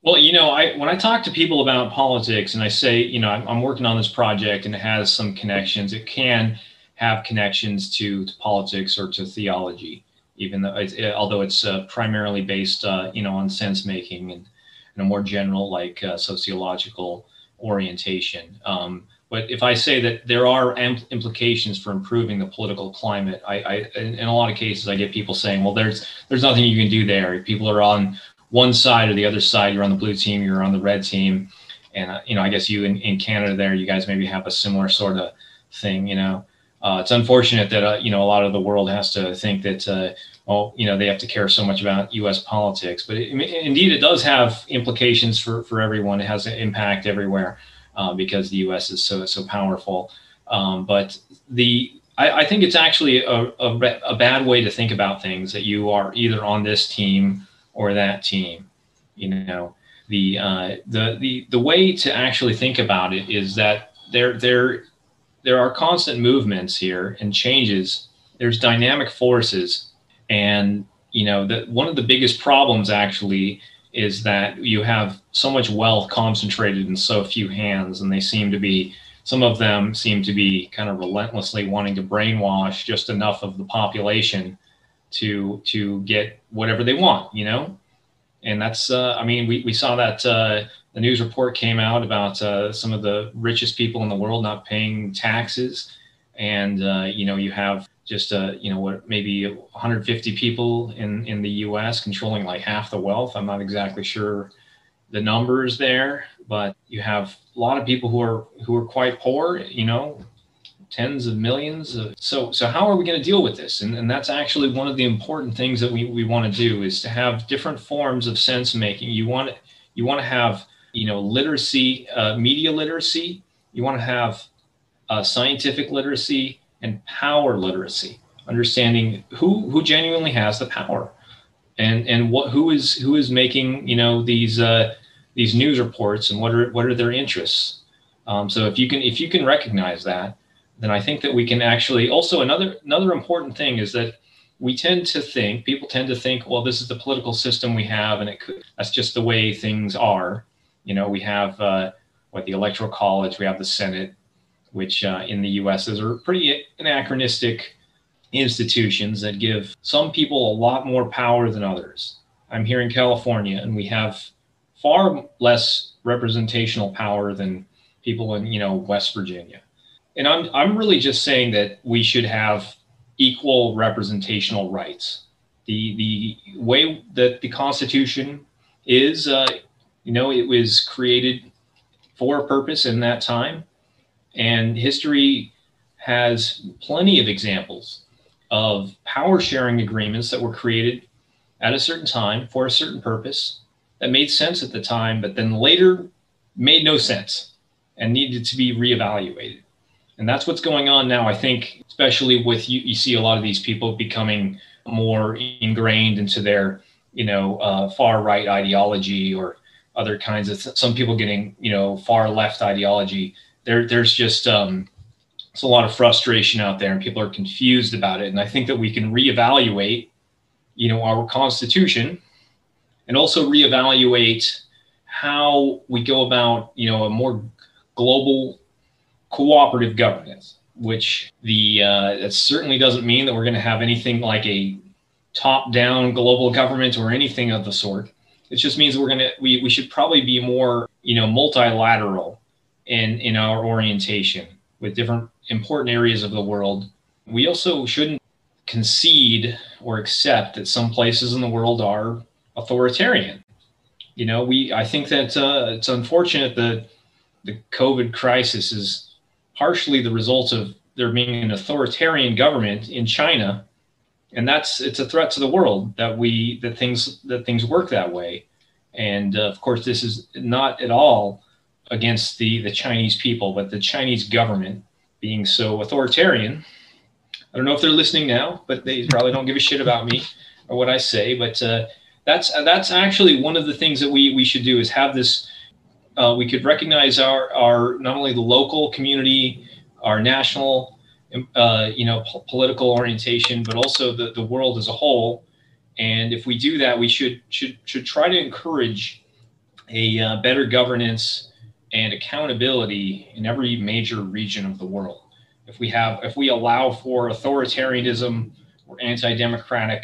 Well, you know, I when I talk to people about politics and I say, you know, I'm, I'm working on this project and it has some connections, it can have connections to, to politics or to theology, even though it, although it's uh, primarily based, uh, you know, on sense making and, and, a more general like uh, sociological orientation. Um, but if I say that there are implications for improving the political climate, I, I, in a lot of cases I get people saying, well, there's there's nothing you can do there. People are on one side or the other side. You're on the blue team, you're on the red team, and uh, you know I guess you in, in Canada there, you guys maybe have a similar sort of thing. You know, uh, it's unfortunate that uh, you know a lot of the world has to think that uh, well you know they have to care so much about U.S. politics, but it, indeed it does have implications for for everyone. It has an impact everywhere uh, because the U.S. is so so powerful. Um, but the I, I, think it's actually a, a, a bad way to think about things that you are either on this team or that team. You know, the uh, the the the way to actually think about it is that there there there are constant movements here and changes. There's dynamic forces, and you know that one of the biggest problems actually is that you have so much wealth concentrated in so few hands, and they seem to be some of them seem to be kind of relentlessly wanting to brainwash just enough of the population to to get whatever they want, you know. And that's uh, I mean we we saw that uh, the news report came out about uh, some of the richest people in the world not paying taxes, and uh, you know you have just uh, you know what maybe 150 people in in the U.S. controlling like half the wealth. I'm not exactly sure the numbers there, but you have a lot of people who are who are quite poor. You know, tens of millions. Of, so so how are we going to deal with this? And and that's actually one of the important things that we we want to do is to have different forms of sense making. You want you want to have you know, literacy, uh, media literacy. You want to have uh, scientific literacy and power literacy, understanding who who genuinely has the power, and and what who is who is making you know these uh, these news reports and what are what are their interests. Um, so if you can if you can recognize that, then I think that we can actually also another another important thing is that we tend to think people tend to think well this is the political system we have and it could that's just the way things are you know, we have uh, what the Electoral College, we have the Senate, which uh, in the U.S. is are pretty anachronistic institutions that give some people a lot more power than others. I'm here in California, and we have far less representational power than people in you know West Virginia. And I'm I'm really just saying that we should have equal representational rights. The the way that the Constitution is uh, you know, it was created for a purpose in that time. And history has plenty of examples of power sharing agreements that were created at a certain time for a certain purpose that made sense at the time, but then later made no sense and needed to be reevaluated. And that's what's going on now. I think, especially with you, you see a lot of these people becoming more ingrained into their you know, uh, far right ideology or other kinds of th- some people getting, you know, far left ideology. There, there's just um, it's a lot of frustration out there, and people are confused about it. And I think that we can reevaluate, you know, our constitution, and also reevaluate how we go about, you know, a more global cooperative governance which the uh, that certainly doesn't mean that we're going to have anything like a top-down global government or anything of the sort. It just means we're going to we, we should probably be more you know multilateral in in our orientation with different important areas of the world. We also shouldn't concede or accept that some places in the world are authoritarian. You know, we I think that uh, it's unfortunate that the COVID crisis is partially the result of there being an authoritarian government in China, and that's it's a threat to the world that we that things that things work that way. And uh, of course, this is not at all against the the Chinese people, but the Chinese government being so authoritarian. I don't know if they're listening now, but they probably don't give a shit about me or what I say. But uh, that's that's actually one of the things that we we should do is have this uh, we could recognize our, our not only the local community, our national, uh, you know, po- political orientation, but also the, the world as a whole. And if we do that, we should should should try to encourage a uh, better governance and accountability in every major region of the world. If we have, if we allow for authoritarianism or anti-democratic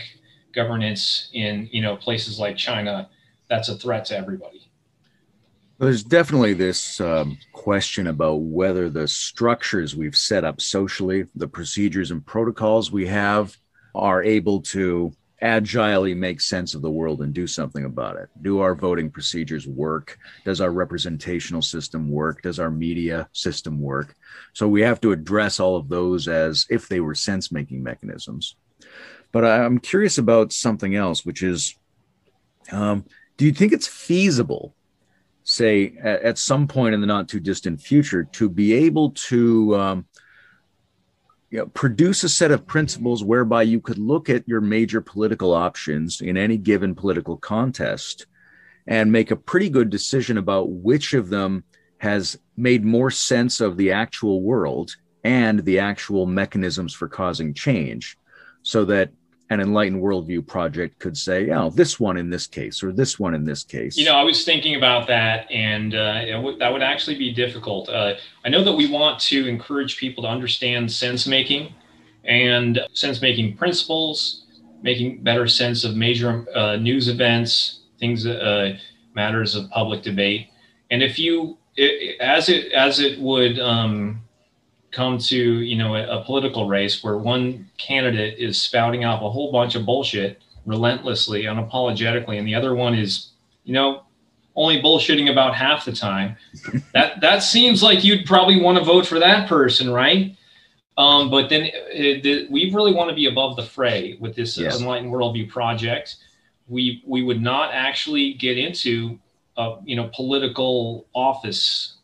governance in you know places like China, that's a threat to everybody. There's definitely this um, question about whether the structures we've set up socially, the procedures and protocols we have, are able to agilely make sense of the world and do something about it. Do our voting procedures work? Does our representational system work? Does our media system work? So we have to address all of those as if they were sense making mechanisms. But I'm curious about something else, which is um, do you think it's feasible say at, some point in the not too distant future to be able to um, you know, produce a set of principles whereby you could look at your major political options in any given political contest and make a pretty good decision about which of them has made more sense of the actual world and the actual mechanisms for causing change so that an enlightened worldview project could say, oh, this one in this case or this one in this case. You know, I was thinking about that, and uh, w- that would actually be difficult. Uh, I know that we want to encourage people to understand sense making and sense making principles, making better sense of major uh, news events, things, uh, matters of public debate. And if you, it, as it as it would um, come to you know a, a, political race where one candidate is spouting off a whole bunch of bullshit relentlessly unapologetically and the other one is you know only bullshitting about half the time. *laughs* That that seems like you'd probably want to vote for that person right? Um, but then it, it, we really want to be above the fray with this yes. enlightened worldview project. We we would not actually get into uh, you know political office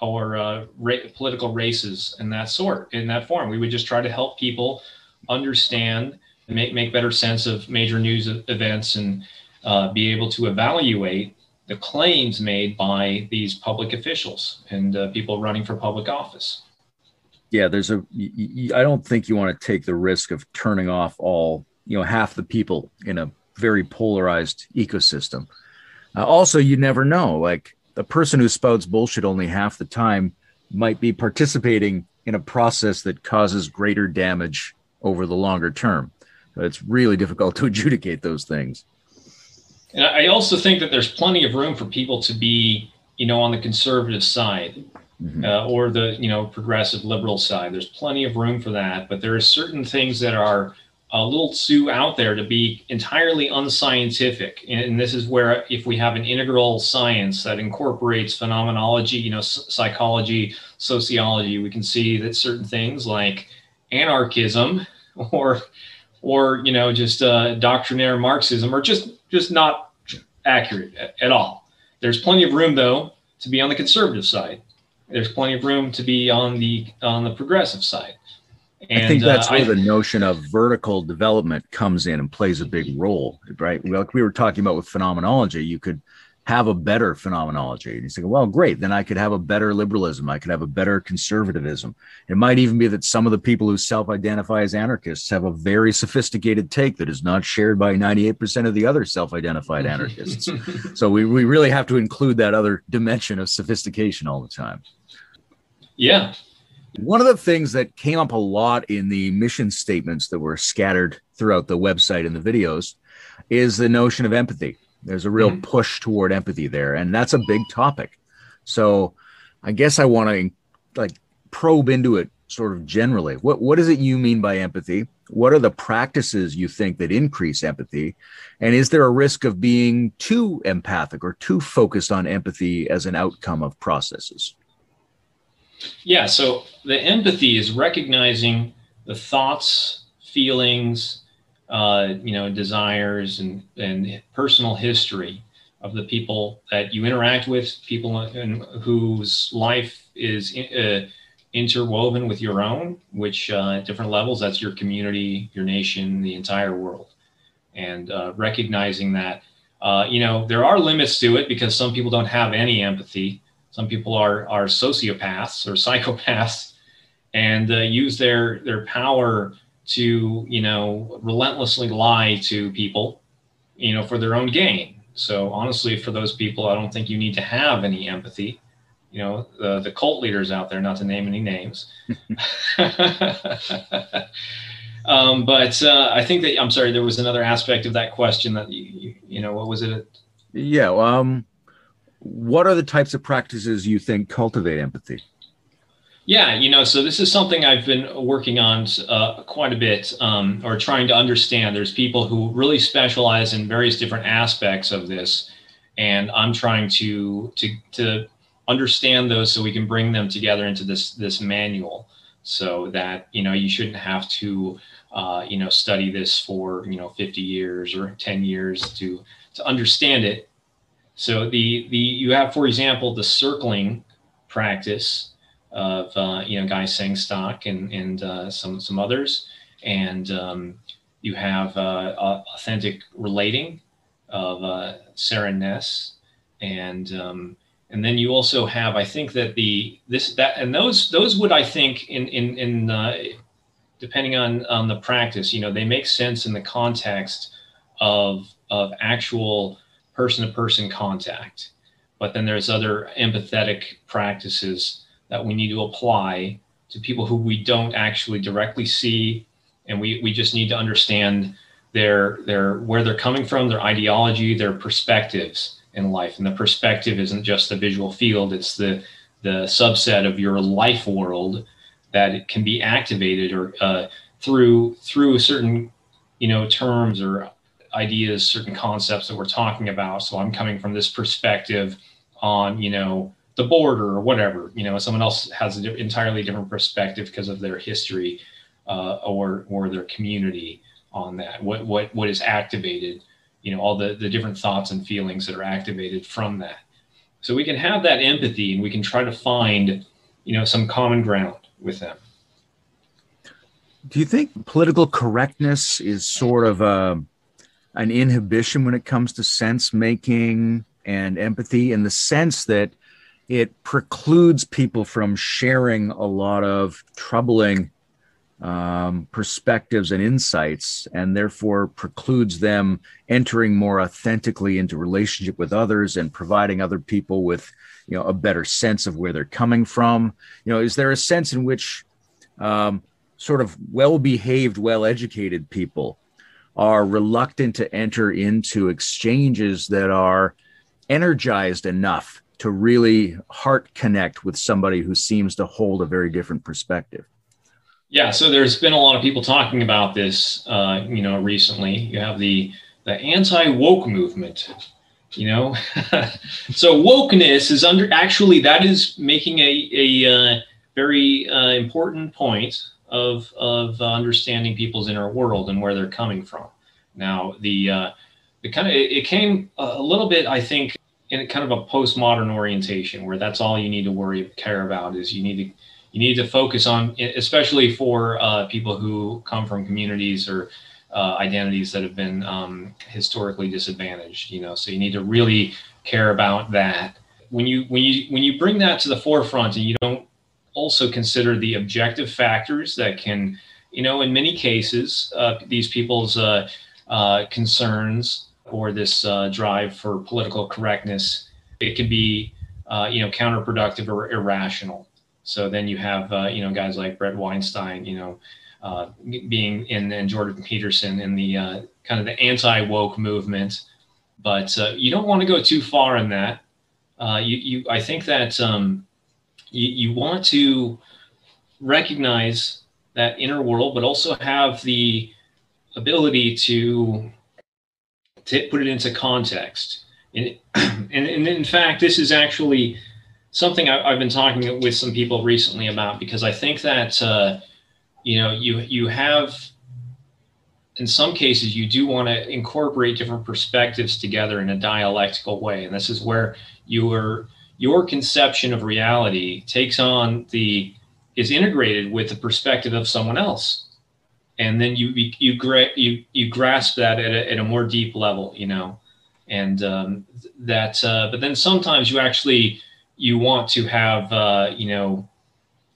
or uh, ra- political races in that sort, in that form. We would just try to help people understand and make, make better sense of major news events and uh, be able to evaluate the claims made by these public officials and uh, people running for public office. Yeah, there's a. I don't think you want to take the risk of turning off all, you know, half the people in a very polarized ecosystem. Uh, also, you never know. Like the person who spouts bullshit only half the time might be participating in a process that causes greater damage over the longer term. It's really difficult to *laughs* adjudicate those things. And I also think that there's plenty of room for people to be, you know, on the conservative side mm-hmm. uh, or the, you know, progressive liberal side. There's plenty of room for that, but there are certain things that are a little too out there to be entirely unscientific. And this is where, if we have an integral science that incorporates phenomenology, you know, psychology, sociology, we can see that certain things like anarchism or, or you know, just uh, doctrinaire Marxism are just just not accurate at all. There's plenty of room, though, to be on the conservative side. There's plenty of room to be on the on the progressive side. And, I think that's uh, where I, the notion of vertical development comes in and plays a big role, right? Like we were talking about with phenomenology, you could have a better phenomenology. And you say, well, great, then I could have a better liberalism. I could have a better conservatism. It might even be that some of the people who self identify as anarchists have a very sophisticated take that is not shared by 98% of the other self identified anarchists. *laughs* so we, we really have to include that other dimension of sophistication all the time. Yeah. One of the things that came up a lot in the mission statements that were scattered throughout the website and the videos is the notion of empathy there's a real mm-hmm. push toward empathy there, and that's a big topic. So, I guess I want to like probe into it sort of generally. What what is it you mean by empathy? What are the practices you think that increase empathy? And is there a risk of being too empathic or too focused on empathy as an outcome of processes? Yeah, so the empathy is recognizing the thoughts, feelings, uh, you know, desires and, and personal history of the people that you interact with, people in, whose life is uh, interwoven with your own, which uh, at different levels, that's your community, your nation, the entire world. And uh, recognizing that, uh, you know, there are limits to it because some people don't have any empathy. Some people are, are sociopaths or *laughs* psychopaths and uh, use their, their power to you know relentlessly lie to people you know for their own gain. So honestly for those people i don't think you need to have any empathy. You know the, the cult leaders out there not to name any names. *laughs* Um, but uh, i think that i'm sorry there was another aspect of that question that you, you, know what was it? Yeah um what are the types of practices you think cultivate empathy yeah, you know, so this is something I've been working on uh, quite a bit, um, or trying to understand. There's people who really specialize in various different aspects of this, and I'm trying to to to understand those so we can bring them together into this this manual, so that you know you shouldn't have to uh, you know study this for you know 50 years or 10 years to to understand it. So the the you have, for example, the circling practice of uh, you know Guy Sengstock and and uh, some some others, and um, you have uh, authentic relating of uh, Sara Ness, and um, and then you also have I think that the this that and those those would I think in in in uh, depending on on the practice you know they make sense in the context of of actual person to person contact, but then there's other empathetic practices that we need to apply to people who we don't actually directly see and we, we just need to understand their their where they're coming from their ideology their perspectives in life. And the perspective isn't just the visual field it's the the subset of your life world that can be activated or uh, through through certain you know terms or ideas certain concepts that we're talking about so i'm coming from this perspective on you know the border or whatever. You know, someone else has an entirely different perspective because of their history uh, or or their community on that. What what what is activated? You know, all the the different thoughts and feelings that are activated from that. So we can have that empathy, and we can try to find, you know, some common ground with them. Do you think political correctness is sort of a, an inhibition when it comes to sense making and empathy in the sense that it precludes people from sharing a lot of troubling um, perspectives and insights, and therefore precludes them entering more authentically into relationship with others and providing other people with, you know, a better sense of where they're coming from. You know, is there a sense in which um, sort of well-behaved, well-educated people are reluctant to enter into exchanges that are energized enough to really heart connect with somebody who seems to hold a very different perspective? Yeah, so there's been a lot of people talking about this, uh, you know, recently. You have the the anti woke movement, you know. *laughs* so wokeness is under actually that is making a a uh, very uh, important point of of understanding people's inner world and where they're coming from. Now the uh, the kind of it, it came a little bit, I think, in kind of a postmodern orientation where that's all you need to worry care about is you need to you need to focus on, especially for uh, people who come from communities or uh, identities that have been um, historically disadvantaged. You know, so you need to really care about that. When you when you when you bring that to the forefront, and you don't also consider the objective factors that can, you know, in many cases, uh, these people's uh, uh, concerns or this uh, drive for political correctness, it can be, you know, counterproductive or irrational. So then you have, you know, guys like Bret Weinstein, you know, uh, being in and Jordan Peterson in the uh, kind of the anti woke movement. But uh, you don't want to go too far in that. Uh, you, you, I think that um, you, you want to recognize that inner world, but also have the ability to, to put it into context. And, *clears throat* and, and in fact, this is actually something I, have been talking with some people recently about because I think that uh, you know you you have in some cases you do want to incorporate different perspectives together in a dialectical way and this is where your your conception of reality takes on the is integrated with the perspective of someone else. And then you you you, you, grasp that at a, at a more deep level you know? And um, that uh, but then sometimes you actually you want to have uh, you know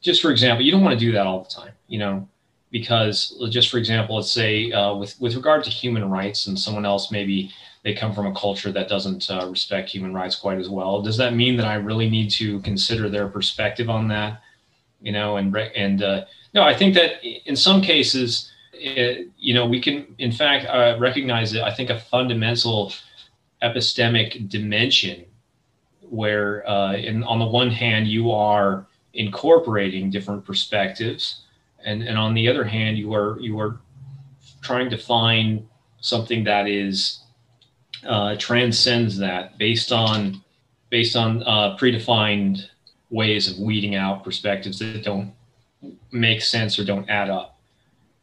just for example you don't want to do that all the time you know, because just for example, let's say uh, with with regard to human rights, and someone else maybe they come from a culture that doesn't uh, respect human rights quite as well. Does that mean that I really need to consider their perspective on that? You know, and and uh, no, I think that in some cases, it, you know, we can in fact uh, recognize it. I think a fundamental epistemic dimension where uh, in, on the one hand you are incorporating different perspectives and and on the other hand you are you are trying to find something that is uh, transcends that based on based on uh, predefined ways of weeding out perspectives that don't make sense or don't add up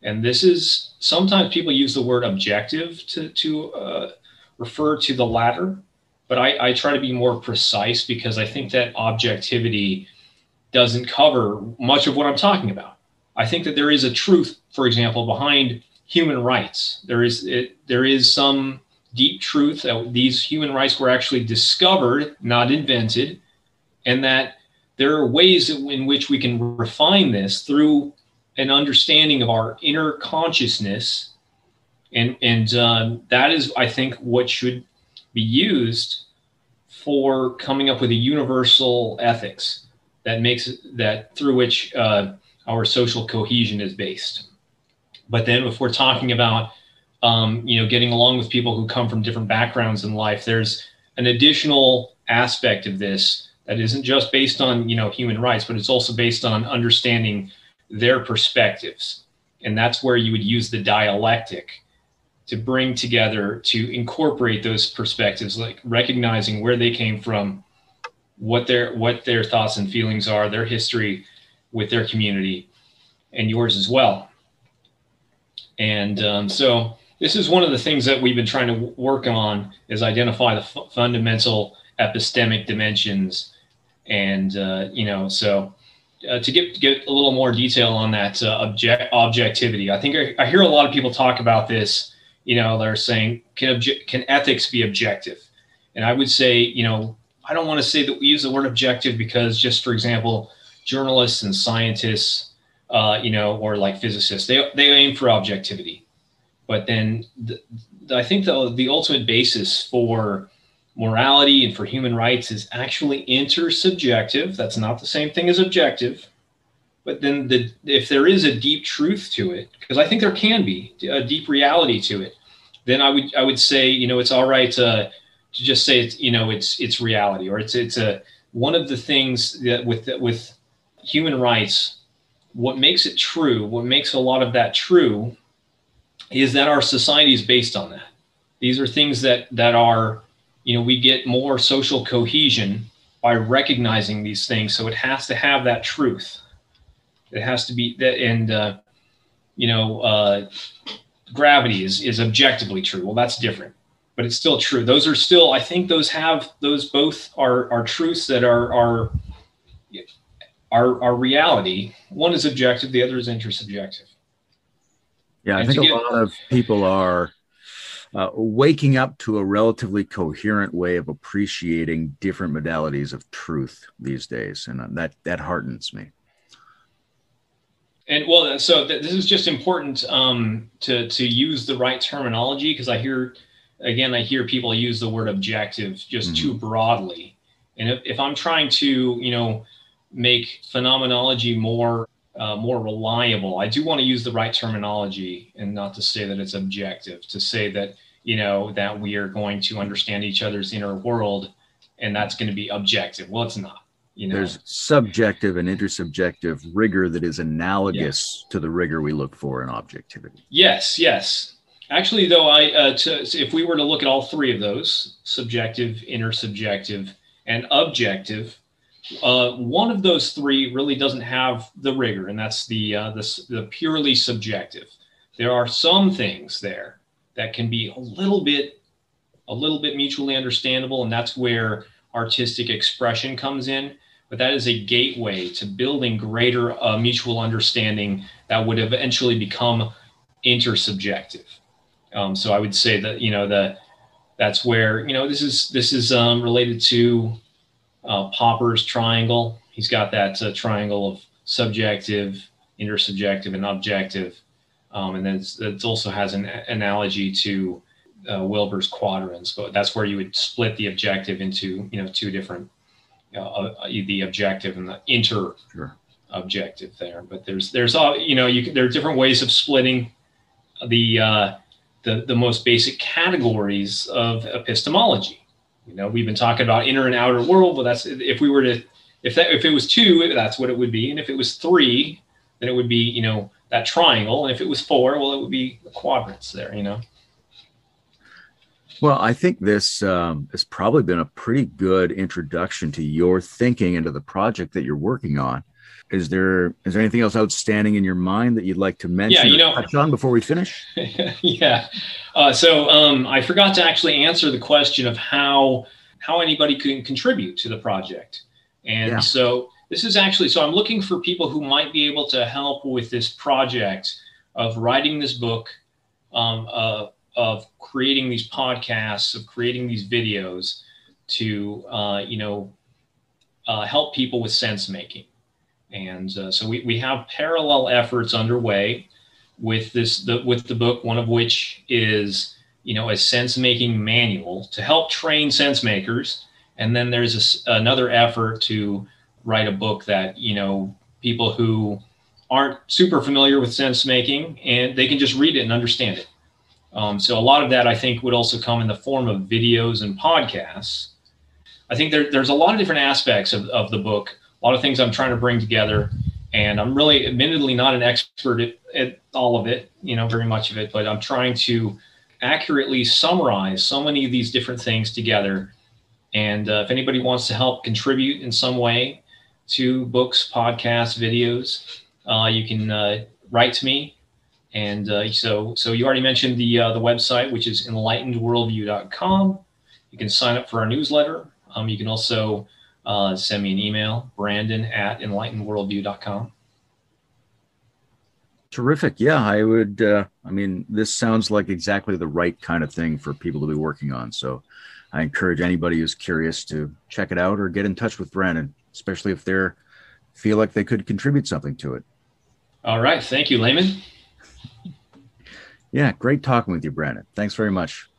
and this is sometimes people use the word objective to to uh, refer to the latter but I, I try to be more precise because i think that objectivity doesn't cover much of what i'm talking about I think that there is a truth, for example, behind human rights. There is it, there is some deep truth that these human rights were actually discovered, not invented, and that there are ways in which we can refine this through an understanding of our inner consciousness, and and um, that is, I think, what should be used for coming up with a universal ethics that makes that through which uh, our social cohesion is based. But then if we're talking about um, you know getting along with people who come from different backgrounds in life, there's an additional aspect of this that isn't just based on you know human rights, but it's also based on understanding their perspectives, and that's where you would use the dialectic to bring together to incorporate those perspectives, like recognizing where they came from, what their what their thoughts and feelings are, their history, with their community and yours as well. And um, so this is one of the things that we've been trying to work on is identify the f- fundamental epistemic dimensions. And, uh, you know, so uh, to get, get a little more detail on that uh, object objectivity, I think I, I, hear a lot of people talk about this, you know, they're saying, can, obje- can ethics be objective? And I would say, you know, I don't want to say that we use the word objective because just for example, journalists and scientists, uh, you know, or like physicists, they, they aim for objectivity. But then the, I think the, the ultimate basis for morality and for human rights is actually intersubjective. That's not the same thing as objective. But then the, if there is a deep truth to it, because I think there can be a deep reality to it, then I would I would say you know it's all right to, to just say it's you know it's it's reality or it's it's a one of the things that with with human rights, what makes it true, what makes a lot of that true, is that our society is based on that. These are things that that are, you know, we get more social cohesion by recognizing these things. So it has to have that truth. It has to be that, and uh, you know, uh, gravity is is objectively true. Well, that's different, but it's still true. Those are still, I think, those have those both are are truths that are are our our reality. One is objective, the other is intersubjective. Yeah, I think a lot of people are uh, waking up to a relatively coherent way of appreciating different modalities of truth these days, and uh, that that heartens me. And well, so th- this is just important um, to to use the right terminology because I hear, again, I hear people use the word objective just mm-hmm. too broadly. And if, if I'm trying to, you know, make phenomenology more uh, more reliable, I do want to use the right terminology and not to say that it's objective. To say that you know that we are going to understand each other's inner world, and that's going to be objective. Well, it's not. You know? There's subjective and intersubjective rigor that is analogous to the rigor we look for in objectivity. Yes, yes. Actually, though, I uh, to, if we were to look at all three of those subjective, intersubjective, and objective, uh, one of those three really doesn't have the rigor, and that's the, uh, the the purely subjective. There are some things there that can be a little bit a little bit mutually understandable, and that's where artistic expression comes in but that is a gateway to building greater uh, mutual understanding that would eventually become intersubjective. Um, so I would say that you know that that's where you know this is this is um, related to uh, Popper's triangle. He's got that uh, triangle of subjective, intersubjective, and objective, um, and then it also has an analogy to uh, Wilber's quadrants. But that's where you would split the objective into you know two different uh, uh, the objective and the inter sure. objective there. But there's there's all you know you there are different ways of splitting the uh, the the most basic categories of epistemology. You know, we've been talking about inner and outer world, but that's if we were to if that if it was two, that's what it would be, and if it was three, then it would be you know that triangle, and if it was four, well, it would be quadrants there. You know. Well, I think this um, has probably been a pretty good introduction to your thinking into the project that you're working on. Is there is there anything else outstanding in your mind that you'd like to mention? Yeah, you know, touch on before we finish. *laughs* yeah. Uh, so um, I forgot to actually answer the question of how how anybody can contribute to the project, and yeah. so this is actually so I'm looking for people who might be able to help with this project of writing this book. Um, uh, of creating these podcasts, of creating these videos to, uh, you know, uh, help people with sense making. And uh, so we, we have parallel efforts underway with this, the, with the book, one of which is, you know, a sense making manual to help train sense makers. And then there's a, another effort to write a book that, you know, people who aren't super familiar with sense making and they can just read it and understand it. Um, so a lot of that I think would also come in the form of videos and podcasts. I think there, there's a lot of different aspects of, of the book, a lot of things I'm trying to bring together. And I'm really admittedly not an expert at, at all of it, you know, very much of it, but I'm trying to accurately summarize so many of these different things together. And uh, if anybody wants to help contribute in some way to books, podcasts, videos, uh, you can uh, write to me and uh, so, so you already mentioned the uh, the website, which is enlightenedworldview.com. You can sign up for our newsletter. Um, you can also uh, send me an email, Brandon at enlightenedworldview.com. Terrific. Yeah, I would. Uh, I mean, this sounds like exactly the right kind of thing for people to be working on. So, I encourage anybody who's curious to check it out or get in touch with Brandon, especially if they feel like they could contribute something to it. All right. Thank you, Layman. Yeah, great talking with you, Brandon. Thanks very much.